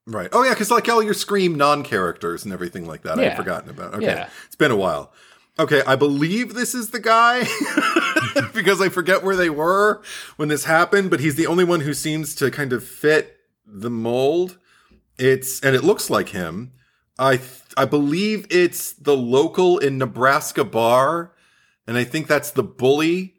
Right. Oh yeah, because like all your Scream non-characters and everything like that, yeah. I've forgotten about. Okay, yeah. it's been a while. Okay, I believe this is the guy (laughs) because I forget where they were when this happened, but he's the only one who seems to kind of fit the mold. It's and it looks like him. I th- I believe it's the local in Nebraska bar, and I think that's the bully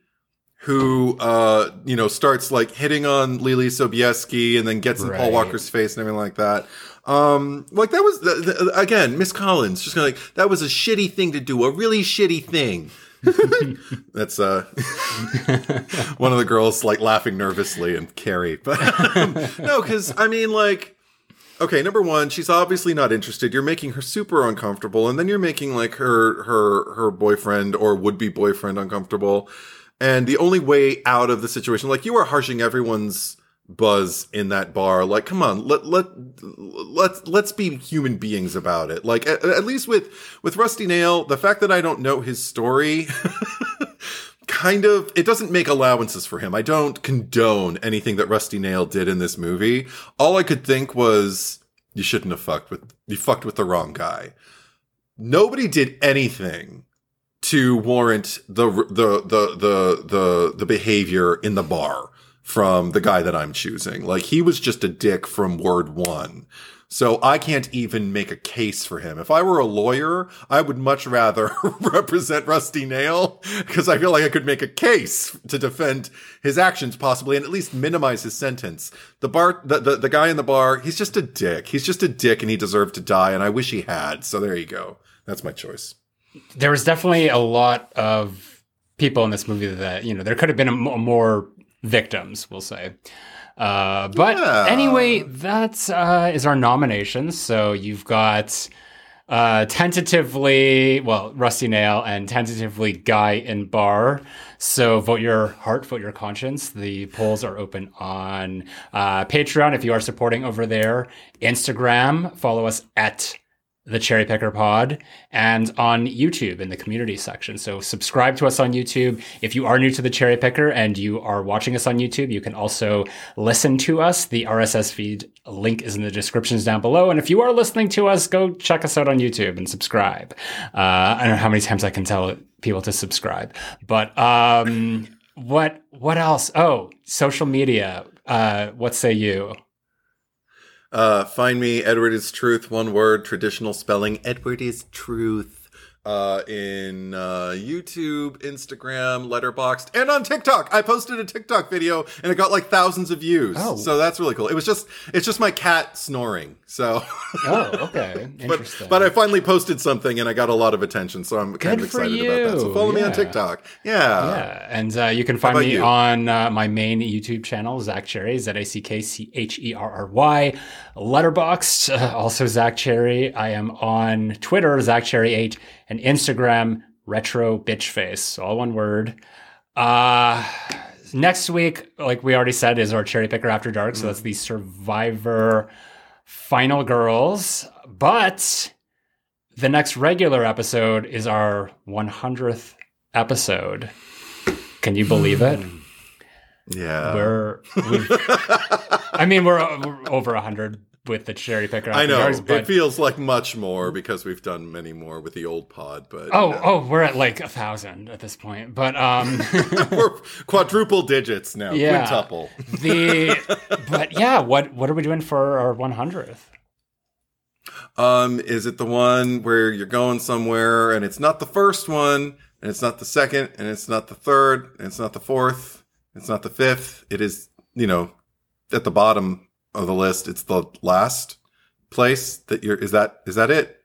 who uh you know starts like hitting on Leelee Sobieski and then gets in. Paul Walker's face and everything like that. Um, like that was the, the, again Miss Collins just kind of like that was a shitty thing to do, a really shitty thing. (laughs) That's uh (laughs) one of the girls like laughing nervously and Carrie, (laughs) but um, no, because I mean like. Okay, number one, she's obviously not interested. You're making her super uncomfortable, and then you're making like her her her boyfriend or would be boyfriend uncomfortable. And the only way out of the situation, like you are harshing everyone's buzz in that bar. Like, come on, let let let's let's be human beings about it. Like, at, at least with with Rusty Nail, the fact that I don't know his story. (laughs) kind of it doesn't make allowances for him. I don't condone anything that Rusty Nail did in this movie. All I could think was you shouldn't have fucked with you fucked with the wrong guy. Nobody did anything to warrant the the the the the the behavior in the bar from the guy that I'm choosing. Like he was just a dick from word 1. So I can't even make a case for him. If I were a lawyer, I would much rather (laughs) represent Rusty Nail because I feel like I could make a case to defend his actions possibly and at least minimize his sentence. The bar, the, the, the guy in the bar, he's just a dick. He's just a dick and he deserved to die. And I wish he had. So there you go. That's my choice there was definitely a lot of people in this movie that you know there could have been a, more victims, we'll say. Uh, but yeah. anyway, that uh, is our nominations. So you've got uh, tentatively, well, Rusty Nail and tentatively Guy in Bar. So vote your heart, vote your conscience. The polls are open on uh, Patreon if you are supporting over there. Instagram, follow us at the Cherry Picker Pod and on YouTube in the community section. So subscribe to us on YouTube. If you are new to the Cherry Picker and you are watching us on YouTube, you can also listen to us. The RSS feed link is in the descriptions down below. And if you are listening to us, go check us out on YouTube and subscribe. Uh, I don't know how many times I can tell people to subscribe, but um, what what else? Oh, social media. Uh, what say you? Uh, find me, Edward is Truth, one word, traditional spelling. Edward is Truth uh, in uh, YouTube, Instagram, Letterboxd, and on TikTok. I posted a TikTok video and it got like thousands of views. Oh. So that's really cool. It was just it's just my cat snoring. So (laughs) Oh, okay. Interesting. but, but I finally posted something and I got a lot of attention, so I'm kind Good of excited about that. So follow yeah. me on TikTok. Yeah. Yeah. And uh, you can find me you? on uh, my main YouTube channel, Zack Cherry, Z A C K C H E R R Y. Letterboxd, uh, also Zack Cherry. I am on Twitter, Zack Cherry8 and Instagram retro bitch face, all one word. Uh next week, like we already said, is our cherry picker after dark. So that's the Survivor Final Girls. But the next regular episode is our 100th episode. Can you believe it? Yeah. We're, I mean, we're, we're over 100 with the cherry picker. I know but it feels like much more because we've done many more with the old pod, but oh, no. oh, we're at like a thousand at this point. But um, (laughs) we're quadruple digits now, Yeah. quintuple. the but yeah, what what are we doing for our one hundredth? Um, is it the one where you're going somewhere and it's not the first one, and it's not the second, and it's not the third, and it's not the fourth, it's not the fifth. It is, you know, at the bottom of the list. It's the last place that you're. Is that is that it?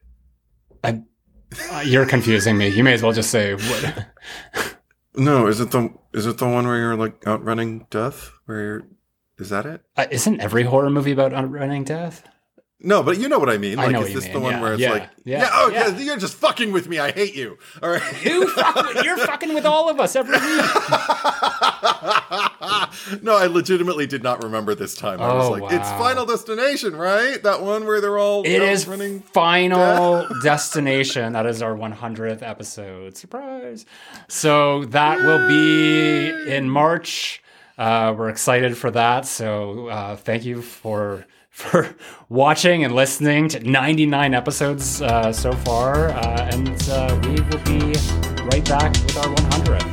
Uh, you're confusing me. You may as well just say what. (laughs) No, is it the is it the one where you're like outrunning death? Where you're, is that it? Uh, isn't every horror movie about outrunning death? No, but you know what I mean. I Like, know is this the one yeah, where it's yeah, like, yeah, yeah, oh, yeah. you're just fucking with me. I hate you. All right. (laughs) You fuck with, you're fucking with all of us every week. (laughs) no, I legitimately did not remember this time. I was Oh, like, it's. Final Destination, right? That one where they're all It is running. final (laughs) destination. That is our 100th episode. Surprise! So that will be in March. Uh, we're excited for that. So uh, thank you for for (laughs) watching and listening to 99 episodes uh, so far, uh, and uh, we will be right back with our 100th.